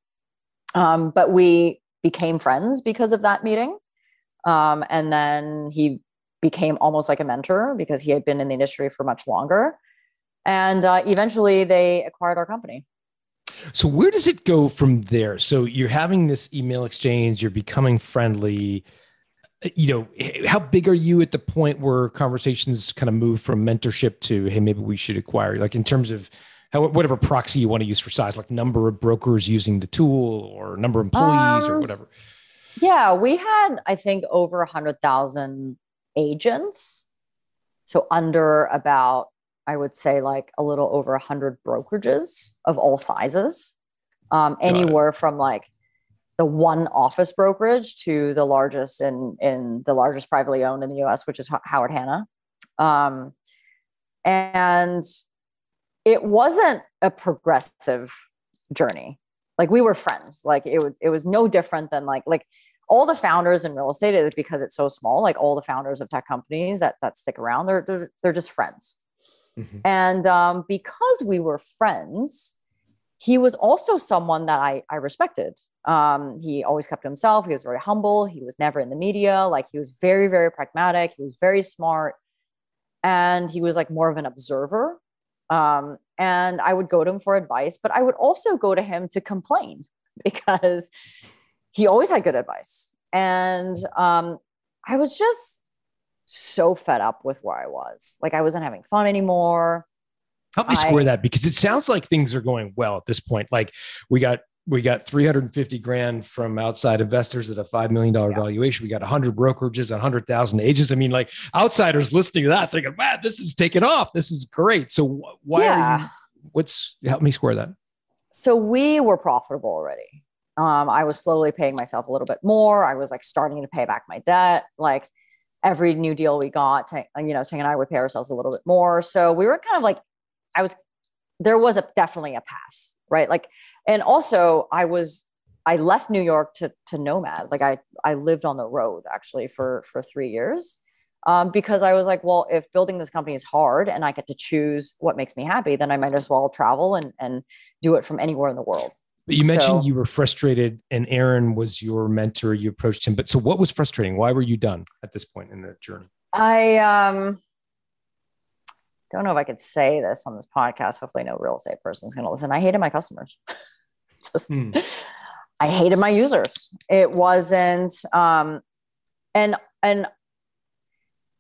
Um, but we became friends because of that meeting. Um, and then he became almost like a mentor because he had been in the industry for much longer. And uh, eventually they acquired our company. So where does it go from there? So you're having this email exchange, you're becoming friendly. You know, how big are you at the point where conversations kind of move from mentorship to, hey, maybe we should acquire? Like in terms of how, whatever proxy you want to use for size, like number of brokers using the tool or number of employees um, or whatever. Yeah, we had I think over a hundred thousand agents. So under about, I would say like a little over a hundred brokerages of all sizes, um, anywhere from like the one office brokerage to the largest in in the largest privately owned in the U.S., which is Howard Hanna. Um, and it wasn't a progressive journey. Like we were friends. Like it was it was no different than like like all the founders in real estate because it's so small like all the founders of tech companies that that stick around they're they're, they're just friends mm-hmm. and um, because we were friends he was also someone that i i respected um, he always kept to himself he was very humble he was never in the media like he was very very pragmatic he was very smart and he was like more of an observer um, and i would go to him for advice but i would also go to him to complain because he always had good advice. And um, I was just so fed up with where I was. Like I wasn't having fun anymore. Help me square I, that because it sounds like things are going well at this point. Like we got we got 350 grand from outside investors at a $5 million yeah. valuation. We got 100 brokerages, 100,000 agents. I mean, like outsiders listening to that thinking, man, this is taking off. This is great. So why yeah. are you, what's, help me square that. So we were profitable already. Um, I was slowly paying myself a little bit more. I was like starting to pay back my debt. Like every new deal we got, you know, Ting and I would pay ourselves a little bit more. So we were kind of like, I was, there was a definitely a path, right? Like, and also I was, I left New York to to nomad. Like I I lived on the road actually for for three years. Um, because I was like, well, if building this company is hard and I get to choose what makes me happy, then I might as well travel and, and do it from anywhere in the world. But you mentioned so, you were frustrated and Aaron was your mentor. You approached him. But so what was frustrating? Why were you done at this point in the journey? I um don't know if I could say this on this podcast. Hopefully no real estate person is going to listen. I hated my customers. Just hmm. I hated my users. It wasn't um and and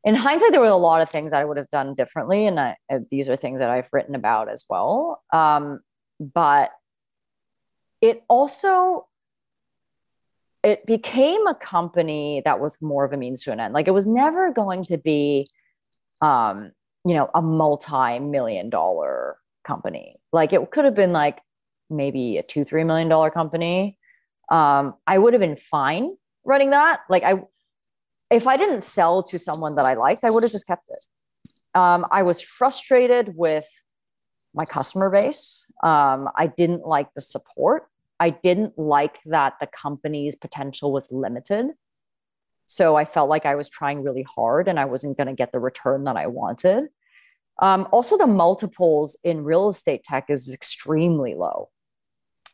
in hindsight, there were a lot of things that I would have done differently, and I, these are things that I've written about as well. Um, but it also it became a company that was more of a means to an end. Like it was never going to be, um, you know, a multi-million dollar company. Like it could have been like maybe a two, three million dollar company. Um, I would have been fine running that. Like I, if I didn't sell to someone that I liked, I would have just kept it. Um, I was frustrated with my customer base. Um, I didn't like the support. I didn't like that the company's potential was limited. So I felt like I was trying really hard and I wasn't going to get the return that I wanted. Um, also, the multiples in real estate tech is extremely low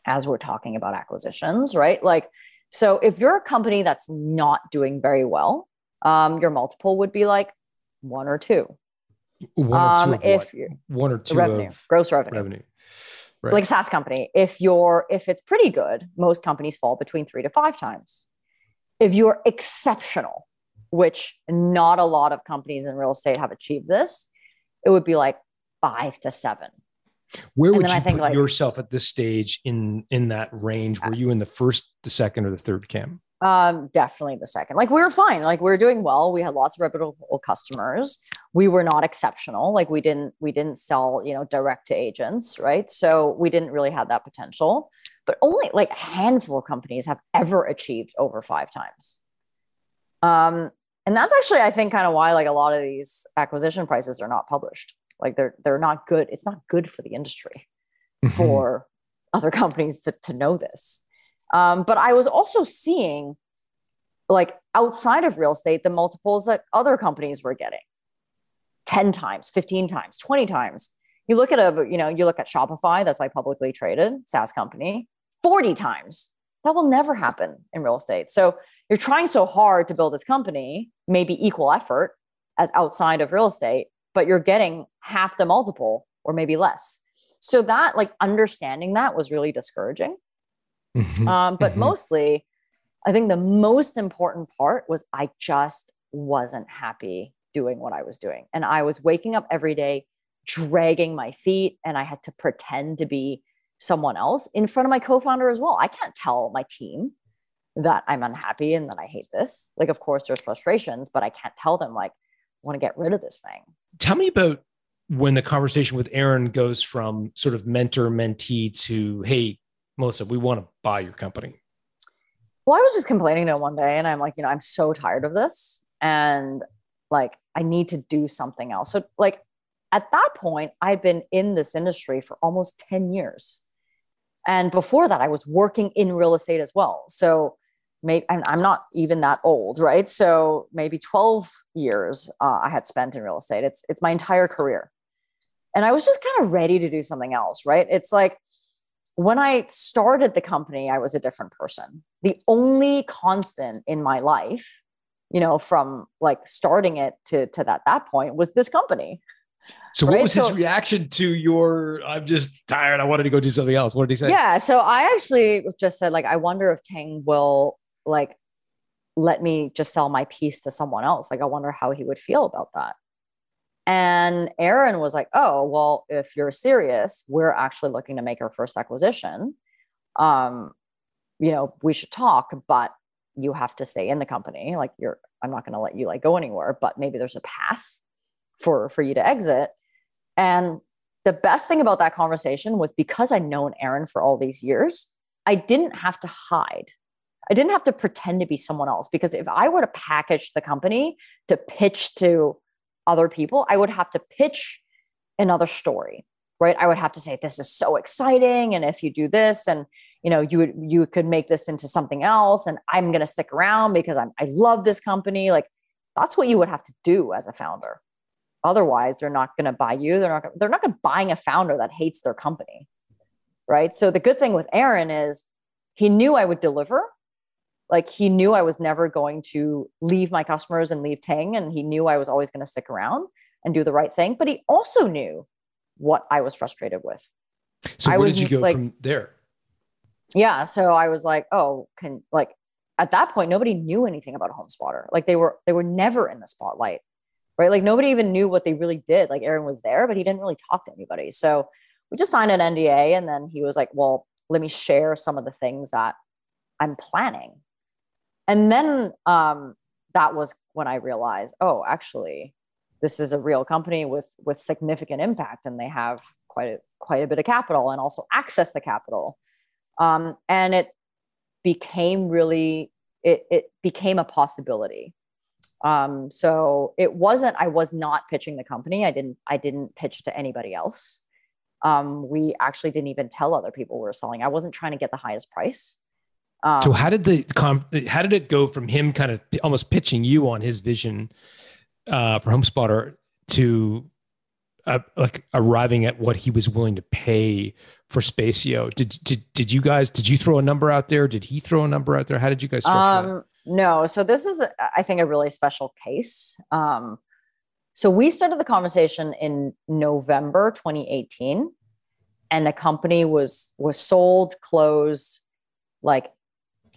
as we're talking about acquisitions, right? Like, so if you're a company that's not doing very well, um, your multiple would be like one or two. One or two Um, if one or two revenue, gross revenue, revenue. Right. like a SaaS company, if you're if it's pretty good, most companies fall between three to five times. If you're exceptional, which not a lot of companies in real estate have achieved this, it would be like five to seven. Where would you put like- yourself at this stage in in that range? Were you in the first, the second, or the third cam? Um, definitely the second. Like we were fine. Like we were doing well. We had lots of reputable customers. We were not exceptional. Like we didn't we didn't sell, you know, direct to agents, right? So we didn't really have that potential. But only like a handful of companies have ever achieved over five times. Um, and that's actually, I think, kind of why like a lot of these acquisition prices are not published. Like they're they're not good. It's not good for the industry Mm-hmm. for other companies to, to know this. Um, but I was also seeing, like outside of real estate, the multiples that other companies were getting 10 times, 15 times, 20 times. You look at a, you know, you look at Shopify, that's like publicly traded SaaS company, 40 times. That will never happen in real estate. So you're trying so hard to build this company, maybe equal effort as outside of real estate, but you're getting half the multiple or maybe less. So that like understanding that was really discouraging. Mhm. Um, but Mhm. mostly, I think the most important part was I just wasn't happy doing what I was doing. And I was waking up every day, dragging my feet, and I had to pretend to be someone else in front of my co founder as well. I can't tell my team that I'm unhappy and that I hate this. Like, of course, there's frustrations, but I can't tell them, like, want to get rid of this thing. Tell me about when the conversation with Aaron goes from sort of mentor mentee to, hey, Melissa, we want to buy your company. Well, I was just complaining to him one day, and I'm like, you know, I'm so tired of this, and like, I need to do something else. So, like, at that point, I'd been in this industry for almost 10 years. And before that, I was working in real estate as well. So, maybe I'm, I'm not even that old, right? So, maybe 12 years uh, I had spent in real estate. It's, it's my entire career. And I was just kind of ready to do something else, right? It's like, when I started the company, I was a different person. The only constant in my life, you know, from like starting it to to that that point was this company. So what Right, was his so- reaction to your I'm just tired. I wanted to go do something else. What did he say? Yeah. So I actually just said, like, I wonder if Tang will like let me just sell my piece to someone else. Like, I wonder how he would feel about that. And Aaron was like, "Oh, well, if you're serious, we're actually looking to make our first acquisition. Um, you know, we should talk, but you have to stay in the company. Like, you're, I'm not going to let you like go anywhere, but maybe there's a path for for you to exit." And the best thing about that conversation was because I'd known Aaron for all these years, I didn't have to hide. I didn't have to pretend to be someone else because if I were to package the company to pitch to other people, I would have to pitch another story, right? I would have to say this is so exciting and if you do this and you know you would you could make this into something else and I'm going to stick around because I'm I love this company like that's what you would have to do as a founder. Otherwise, they're not going to buy you. They're not. They're not going to buying a founder that hates their company, right? So the good thing with Aaron is he knew I would deliver. Like he knew I was never going to leave my customers and leave Tang, and he knew I was always going to stick around and do the right thing. But he also knew what I was frustrated with. So I where was did you go like- from there? Yeah. So I was like, oh, can like at that point, nobody knew anything about HomeSpotter. Like they were they were never in the spotlight. Right. Like nobody even knew what they really did. Like Aaron was there, but he didn't really talk to anybody. So we just signed an NDA and then he was like, Well, let me share some of the things that I'm planning. And then um that was when I realized, oh, actually, this is a real company with with significant impact and they have quite a quite a bit of capital and also access the capital. Um, and it became really it, it became a possibility. Um, so it wasn't i was not pitching the company. I didn't i didn't pitch to anybody else. Um, we actually didn't even tell other people we were selling. I wasn't trying to get the highest price Um, So how did the how did it go from him kind of almost pitching you on his vision uh, for HomeSpotter to uh, like arriving at what he was willing to pay for Spacio? Did did did you guys did you throw a number out there? Did he throw a number out there? How did you guys structure? Um, no, so this is, I think, a really special case. Um, so we started the conversation in November 2018, and the company was was sold, closed, like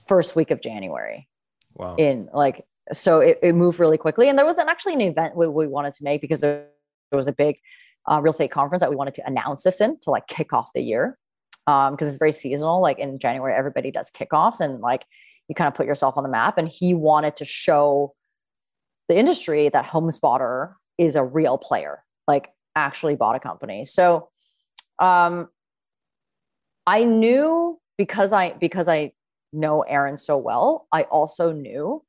first week of January. Wow. In like, so it, it moved really quickly, and there wasn't actually an event we, we wanted to make because there, there was a big uh, real estate conference that we wanted to announce this in to like kick off the year because it's very seasonal. Like in January, everybody does kickoffs, and like you kind of put yourself on the map. And he wanted to show the industry that HomeSpotter is a real player, like actually bought a company. So um, I knew because I because I know Aaron so well, I also knew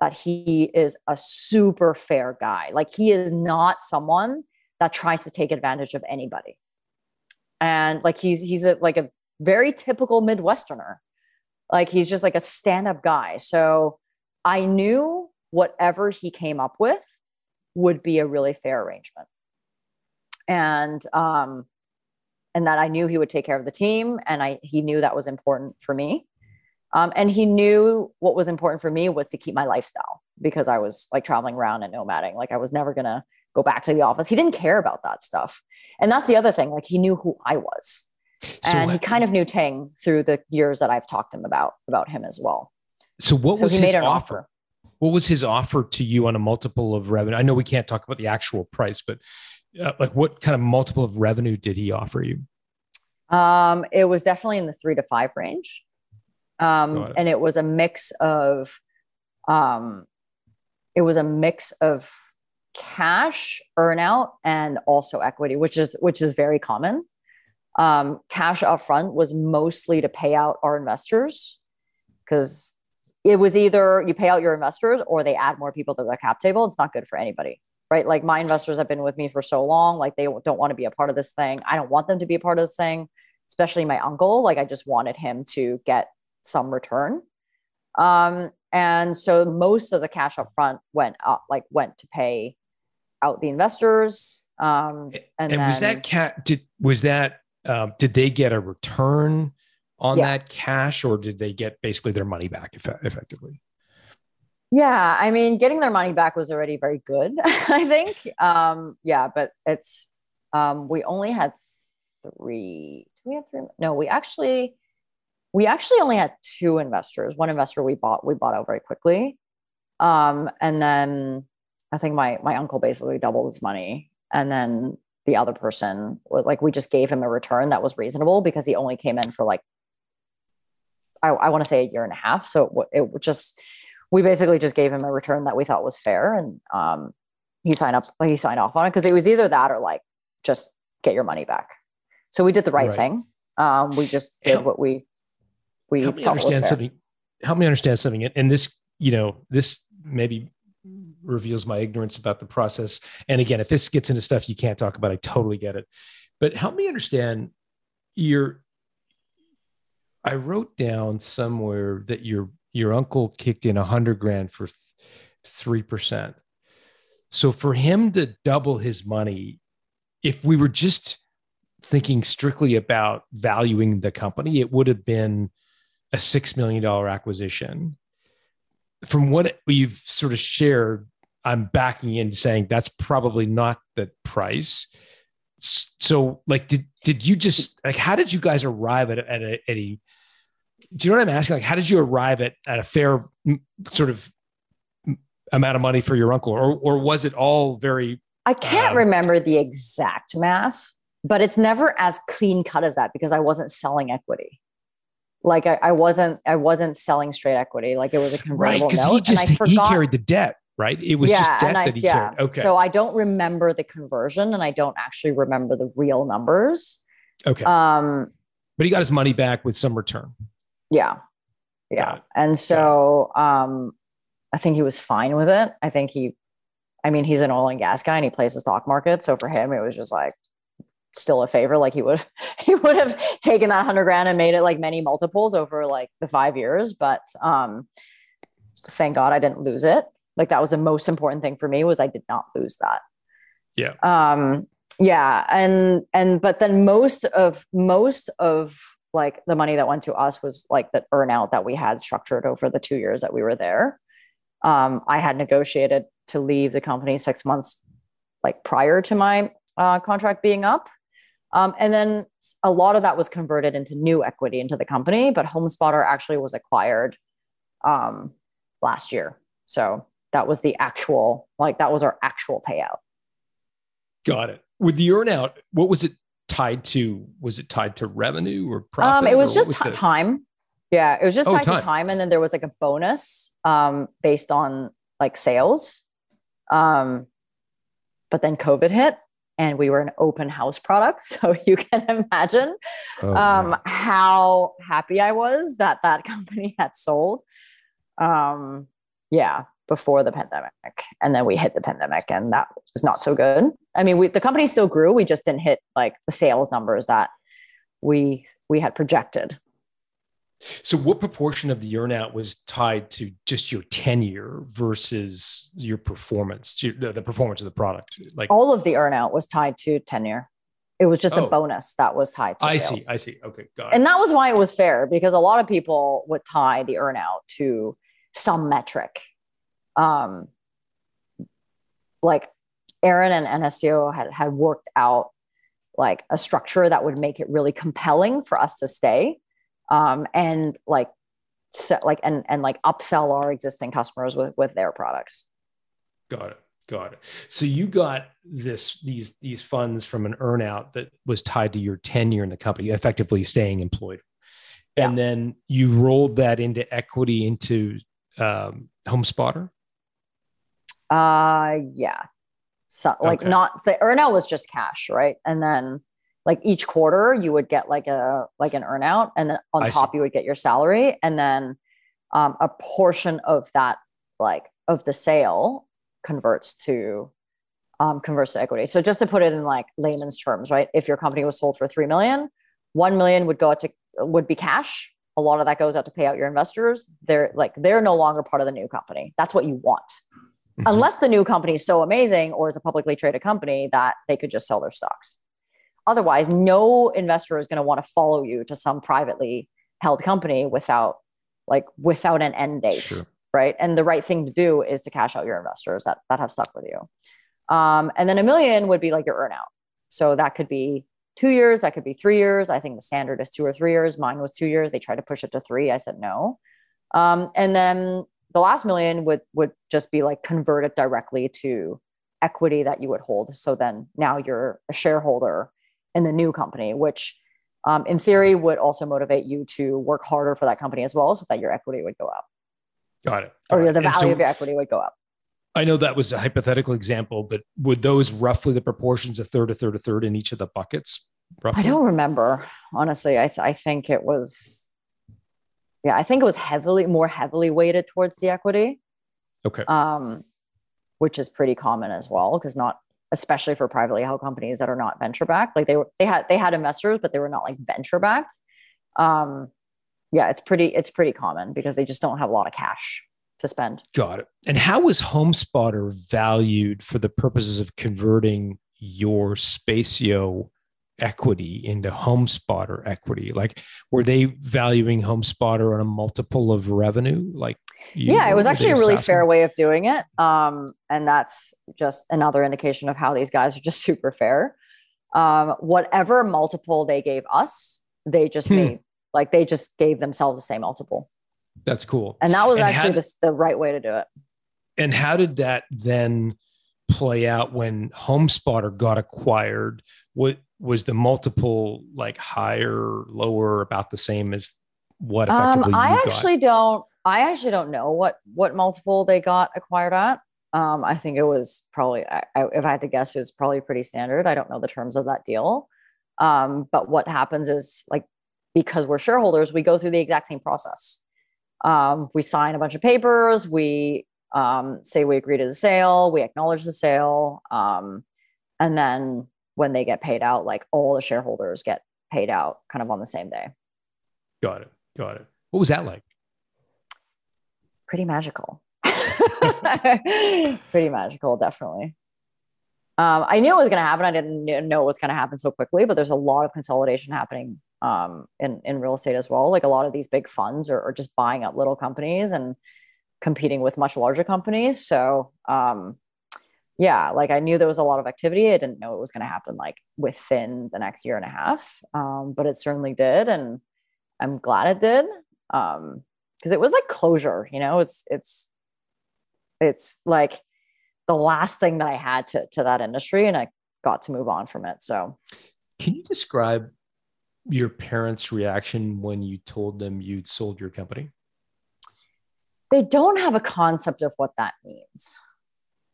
that he is a super fair guy. Like he is not someone that tries to take advantage of anybody. And like he's he's a, like a very typical Midwesterner. Like he's just like a stand-up guy. So I knew whatever he came up with would be a really fair arrangement. And um and that I knew he would take care of the team and I he knew that was important for me. Um, and he knew what was important for me was to keep my lifestyle because I was like traveling around and nomading. Like I was never gonna go back to the office. He didn't care about that stuff. And that's the other thing. Like he knew who I was. and he kind of knew Tang through the years that I've talked to him about about him as well. So what so was his offer? offer. What was his offer to you on a multiple of revenue? I know we can't talk about the actual price, but uh, like what kind of multiple of revenue did he offer you? Um, it was definitely in the three to five range. Um, it. and it was a mix of um, it was a mix of cash earnout and also equity, which is which is very common. Um, cash upfront was mostly to pay out our investors because it was either you pay out your investors or they add more people to the cap table. It's not good for anybody, right? Like my investors have been with me for so long, like they don't want to be a part of this thing. I don't want them to be a part of this thing, especially my uncle. Like I just wanted him to get some return. Um, and so most of the cash up front went up, like went to pay out the investors. Um, and, And, was that cat? Did was that? Um, did they get a return on Yeah. that cash, or did they get basically their money back effe- effectively? Yeah, I mean, getting their money back was already very good, I think. Um, yeah, but it's um, we only had three. Do we have three? No, we actually we actually only had two investors. One investor we bought we bought out very quickly, um, and then I think my my uncle basically doubled his money, and then the other person was like we just gave him a return that was reasonable because he only came in for like I, I want to say a year and a half. So it, it just we basically just gave him a return that we thought was fair, and um, he signed up. He signed off on it because it was either that or like just get your money back. So we did the right, Right. thing. Um, we just did what we we help me understand something. Help me understand something. And this, you know, this maybe reveals my ignorance about the process. And again, if this gets into stuff you can't talk about, I totally get it. But help me understand your. I wrote down somewhere that your your uncle kicked in a hundred grand for three percent. So for him to double his money, if we were just thinking strictly about valuing the company, it would have been a six million dollar acquisition. From what you've sort of shared, I'm backing in saying that's probably not the price. So, like, did did you just like how did you guys arrive at a, at a, at a do you know what I'm asking? Like, how did you arrive at at a fair sort of amount of money for your uncle, or or was it all very I can't Um, remember the exact math, but it's never as clean cut as that because I wasn't selling equity. Like I, I wasn't, I wasn't selling straight equity. Like it was a right? convertible Because note, he just and I he carried the debt, right? It was yeah, just debt I, that he yeah. carried. Okay, So I don't remember the conversion, and I don't actually remember the real numbers. okay, Um, but he got his money back with some return. yeah, yeah. And so, um, I think he was fine with it. I think he, I mean, he's an oil and gas guy, and he plays the stock market. So for him, it was just like, still a favor. Like he would he would have taken that hundred grand and made it like many multiples over like the five years. But um, thank God I didn't lose it. Like that was the most important thing for me was I did not lose that. Yeah. Um, yeah. And and but then most of most of like the money that went to us was like the earnout that we had structured over the two years that we were there. Um, I had negotiated to leave the company six months like prior to my uh, contract being up. Um, and then a lot of that was converted into new equity into the company, but HomeSpotter actually was acquired um, last year. So that was the actual, like, that was our actual payout. Got it. With the earnout, what was it tied to? Was it tied to revenue or profit? Um, it was just was t- the- time. Yeah, it was just Oh, tied time. to time, and then there was like a bonus um, based on like sales. Um, but then COVID hit, and we were an open house product, so you can imagine Oh, um, how happy I was that that company had sold. Um, yeah, before the pandemic, and then we hit the pandemic, and that was not so good. I mean, we the company still grew. We just didn't hit like the sales numbers that we we had projected. So, what proportion of the earnout was tied to just your tenure versus your performance, to the, the performance of the product? Like, All of the earnout was tied to tenure. It was just Oh. a bonus that was tied to I sales. see, I see. Okay, got it. and that was why it was fair because a lot of people would tie the earnout to some metric. Um, like Aaron and NSCO had had worked out like a structure that would make it really compelling for us to stay, um, and like set like and and like upsell our existing customers with with their products. Got it. Got it. So you got this these these funds from an earnout that was tied to your tenure in the company, effectively staying employed, and then you rolled that into equity into um, HomeSpotter. Uh yeah. So like Okay. not the earnout was just cash, right? And then like each quarter you would get like a like an earnout and then on I top you would get your salary and then um, a portion of that like of the sale converts to um, converts to equity. So just to put it in like layman's terms, right? If your company was sold for 3 million, 1 million would go out to would be cash. A lot of that goes out to pay out your investors. They're like they're no longer part of the new company. That's what you want Mm-hmm. unless the new company is so amazing or is a publicly traded company that they could just sell their stocks. Otherwise, no investor is going to want to follow you to some privately held company without like without an end date, Sure. right? And the right thing to do is to cash out your investors that that have stuck with you. Um, and then a million would be like your earnout. So that could be two years, that could be three years. I think the standard is two or three years. Mine was two years. They tried to push it to three. I said no. Um, and then the last million would would just be like converted directly to equity that you would hold. So then now you're a shareholder in the new company, which um, in theory would also motivate you to work harder for that company as well, so that your equity would go up Got it. or Got the And value so of your equity would go up. I know that was a hypothetical example, but would those roughly the proportions a third, a third, a third in each of the buckets? Roughly? I don't remember honestly. I th- I think it was, yeah, I think it was heavily more heavily weighted towards the equity. Okay. um, which is pretty common as well because not especially for privately held companies that are not venture backed like they were they had they had investors but they were not like venture backed um, yeah it's pretty it's pretty common because they just don't have a lot of cash to spend Got it. And how was HomeSpotter valued for the purposes of converting your Spacio equity into HomeSpotter equity? Like, were they valuing HomeSpotter on a multiple of revenue? Like, yeah it was actually a really assessing- fair way of doing it um, and that's just another indication of how these guys are just super fair um, whatever multiple they gave us they just Hmm. made like they just gave themselves the same multiple That's cool. and that was And actually the, the right way to do it And how did that then play out when HomeSpotter got acquired? What was the multiple like higher, lower, about the same as what effectively Um, I you got? actually don't. I actually don't know what what multiple they got acquired at. Um, I think it was probably, I, I, if I had to guess, it was probably pretty standard. I don't know the terms of that deal. Um, but what happens is like because we're shareholders, we go through the exact same process. Um, we sign a bunch of papers. We um, say we agree to the sale. We acknowledge the sale, um, and then when they get paid out, like all the shareholders get paid out kind of on the same day. Got it. Got it. What was that like? Pretty magical. Pretty magical, definitely. Um, I knew it was going to happen. I didn't know it was going to happen so quickly, but there's a lot of consolidation happening um, in in real estate as well. Like a lot of these big funds are, are just buying up little companies and competing with much larger companies. So um, yeah, like I knew there was a lot of activity. I didn't know it was going to happen like within the next year and a half, um, but it certainly did, and I'm glad it did because it was like closure. You know, it's it's it's like the last thing that I had to to that industry, and I got to move on from it. So, can you describe your parents' reaction when you told them you'd sold your company? They don't have a concept of what that means.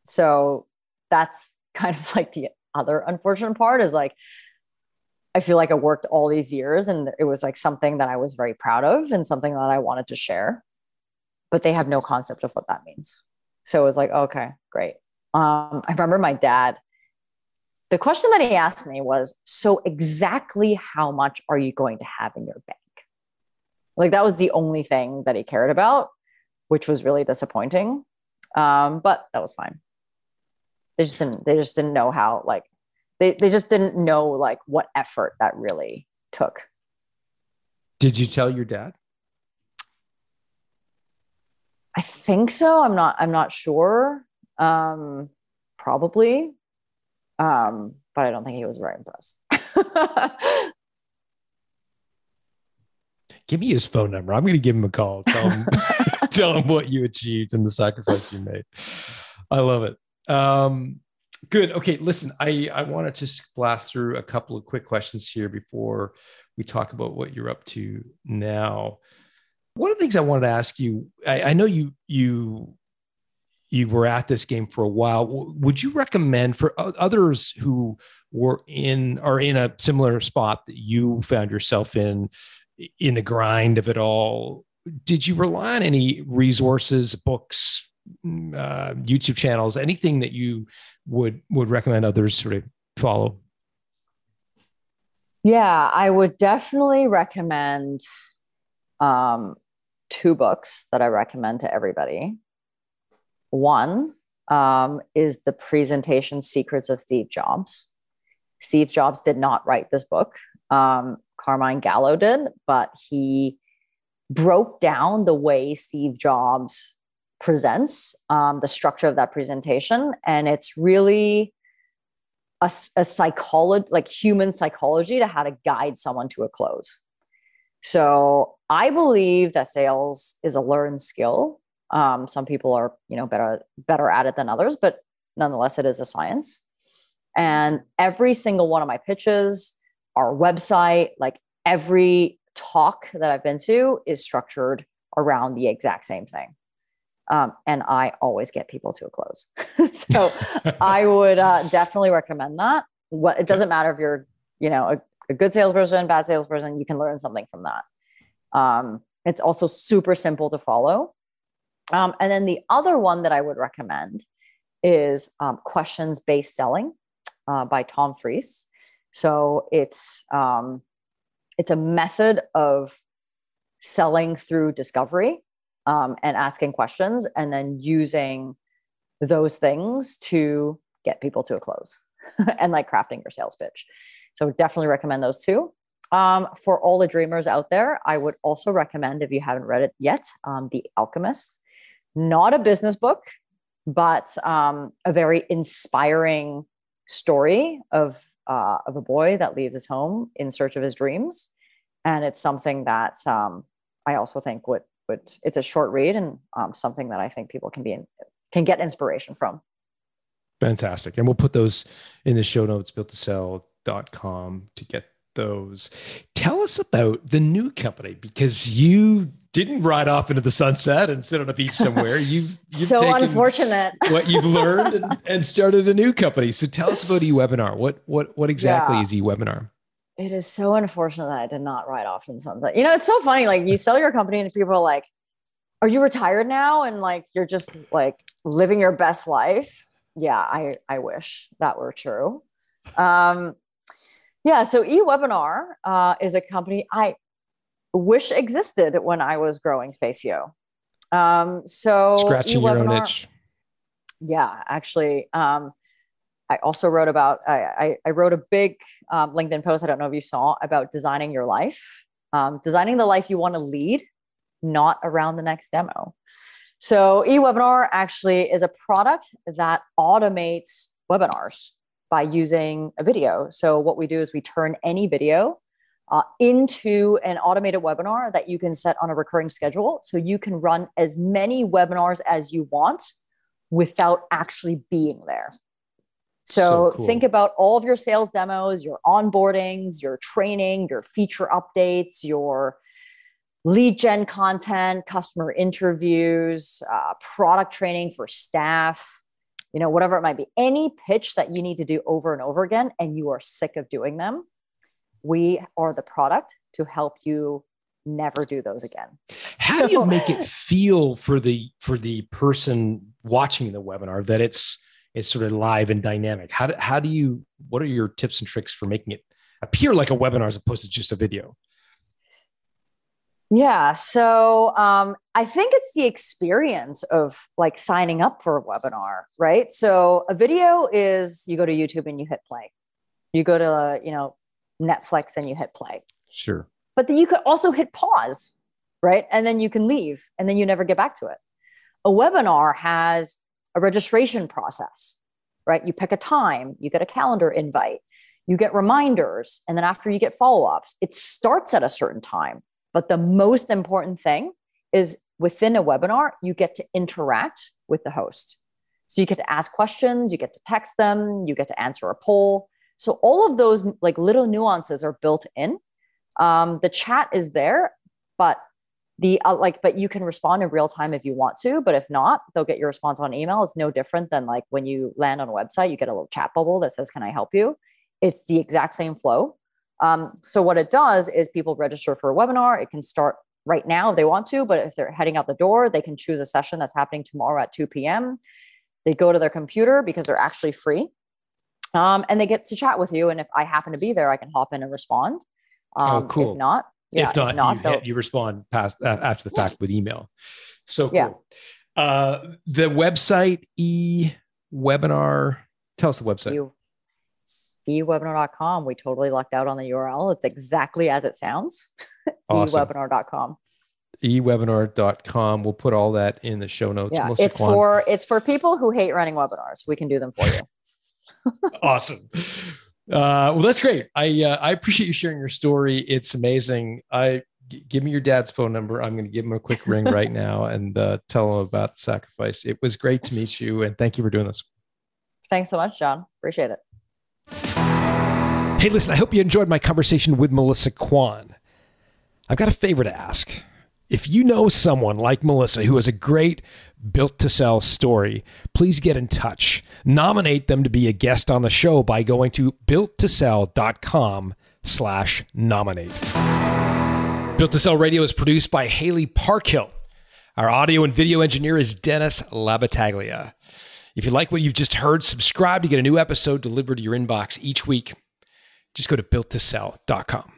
So that's kind of like the other unfortunate part is like I feel like I worked all these years and it was like something that I was very proud of and something that I wanted to share. But they have no concept of what that means. So it was like, okay, great. Um, I remember my dad, the question that he asked me was, So exactly how much are you going to have in your bank? Like that was the only thing that he cared about, which was really disappointing. Um, but that was fine they just didn't they just didn't know how like they, they just didn't know like what effort that really took. Did you tell your dad? I think so. I'm not i'm not sure. Um probably. Um but i don't think he was very impressed. Give me his phone number. I'm going to give him a call. Tell him tell him what you achieved and the sacrifice you made. I love it. Um, good. Okay, listen, I I wanted to blast through a couple of quick questions here before we talk about what you're up to now. One of the things I wanted to ask you, I, I know you you you were at this game for a while. Would you recommend for others who were in are in a similar spot that you found yourself in in the grind of it all? Did you rely on any resources, books, uh, YouTube channels, anything that you would would recommend others sort of follow? Yeah, I would definitely recommend um, two books that I recommend to everybody. One um, is The Presentation Secrets of Steve Jobs. Steve Jobs did not write this book. Um, Carmine Gallo did, but he broke down the way Steve Jobs presents, um, the structure of that presentation. And it's really a, a psychology, like human psychology to how to guide someone to a close. So I believe that sales is a learned skill. Um, some people are, you know, better better at it than others, but nonetheless, it is a science. And every single one of my pitches, our website, like every talk that I've been to, is structured around the exact same thing. Um, and I always get people to a close. so I would uh, definitely recommend that. What it doesn't matter if you're, you know, a, a good salesperson, bad salesperson, you can learn something from that. Um, it's also super simple to follow. Um, and then the other one that I would recommend is um, questions based selling uh, by Tom Freese. So it's um, it's a method of selling through discovery um, and asking questions and then using those things to get people to a close and like crafting your sales pitch. So definitely recommend those two. Um, for all the dreamers out there, I would also recommend, if you haven't read it yet, um, The Alchemist. Not a business book, but um, a very inspiring story of uh, of a boy that leaves his home in search of his dreams, and it's something that um, I also think would would it's a short read and um, something that I think people can be in, can get inspiration from. Fantastic. And we'll put those in the show notes, built to sell.com to get those. Tell us about the new company because you didn't ride off into the sunset and sit on a beach somewhere. You've, you've so unfortunate what you've learned and, and, started a new company. So tell us about eWebinar. What what what exactly yeah. is eWebinar? It is so unfortunate that I did not ride off in sunset. You know, it's so funny. Like you sell your company and people are like, are you retired now? And like, you're just like living your best life. Yeah, I, I wish that were true. Um, yeah, so eWebinar uh, is a company I wish existed when I was growing Spacio. Um, so Scratching your own itch. yeah actually um, i also wrote about i, I, I wrote a big um, linkedin post i don't know if you saw about designing your life. Um, designing the life you want to lead not around the next demo. So ewebinar actually is a product that automates webinars by using a video. So what we do is we turn any video uh, into an automated webinar that you can set on a recurring schedule. So you can run as many webinars as you want without actually being there. So, So cool. think about all of your sales demos, your onboardings, your training, your feature updates, your lead gen content, customer interviews, uh, product training for staff, you know, whatever it might be. Any pitch that you need to do over and over again and you are sick of doing them, we are the product to help you never do those again. How do you make it feel for the for the person watching the webinar that it's it's sort of live and dynamic? How do, how do you what are your tips and tricks for making it appear like a webinar as opposed to just a video? Yeah. So um, I think it's the experience of like signing up for a webinar, right? So a video is you go to YouTube and you hit play. You go to, uh, you know, Netflix and you hit play. Sure. But then you could also hit pause, right? And then you can leave and then you never get back to it. A webinar has a registration process, right? You pick a time, you get a calendar invite, you get reminders, and then after you get follow ups, it starts at a certain time. But the most important thing is within a webinar, you get to interact with the host. So you get to ask questions, you get to text them, you get to answer a poll. So all of those like little nuances are built in. Um, the chat is there, but the uh, like, but you can respond in real time if you want to. But if not, they'll get your response on email. It's no different than like when you land on a website, you get a little chat bubble that says, "Can I help you?" It's the exact same flow. Um, so what it does is people register for a webinar. It can start right now if they want to, but if they're heading out the door, they can choose a session that's happening tomorrow at 2 p.m. They go to their computer because they're actually free. Um, and they get to chat with you. And if I happen to be there, I can hop in and respond. Um, Oh, cool. If not, yeah, if not, you, they'll- hit- you respond past uh, after the fact with email. So cool. Yeah. Uh, the website e webinar. Tell us the website. you ewebinar.com. We totally lucked out on the URL. It's exactly as it sounds. Awesome. ewebinar.com. ewebinar.com. We'll put all that in the show notes. Yeah, Melissa it's Kwan. for it's for people who hate running webinars. We can do them for you. awesome. Uh, well, that's great. I uh, I appreciate you sharing your story. It's amazing. I g- give me your dad's phone number. I'm going to give him a quick ring right now and uh, tell him about sacrifice. It was great to meet you, and thank you for doing this. Thanks so much, John. Appreciate it. Hey, listen, I hope you enjoyed my conversation with Melissa Kwan. I've got a favor to ask. If you know someone like Melissa who has a great built to sell story, please get in touch. Nominate them to be a guest on the show by going to builttosell.com slash nominate. Built to Sell Radio is produced by Haley Parkhill. Our audio and video engineer is Dennis Labataglia. If you like what you've just heard, subscribe to get a new episode delivered to your inbox each week. Just go to builttosell.com.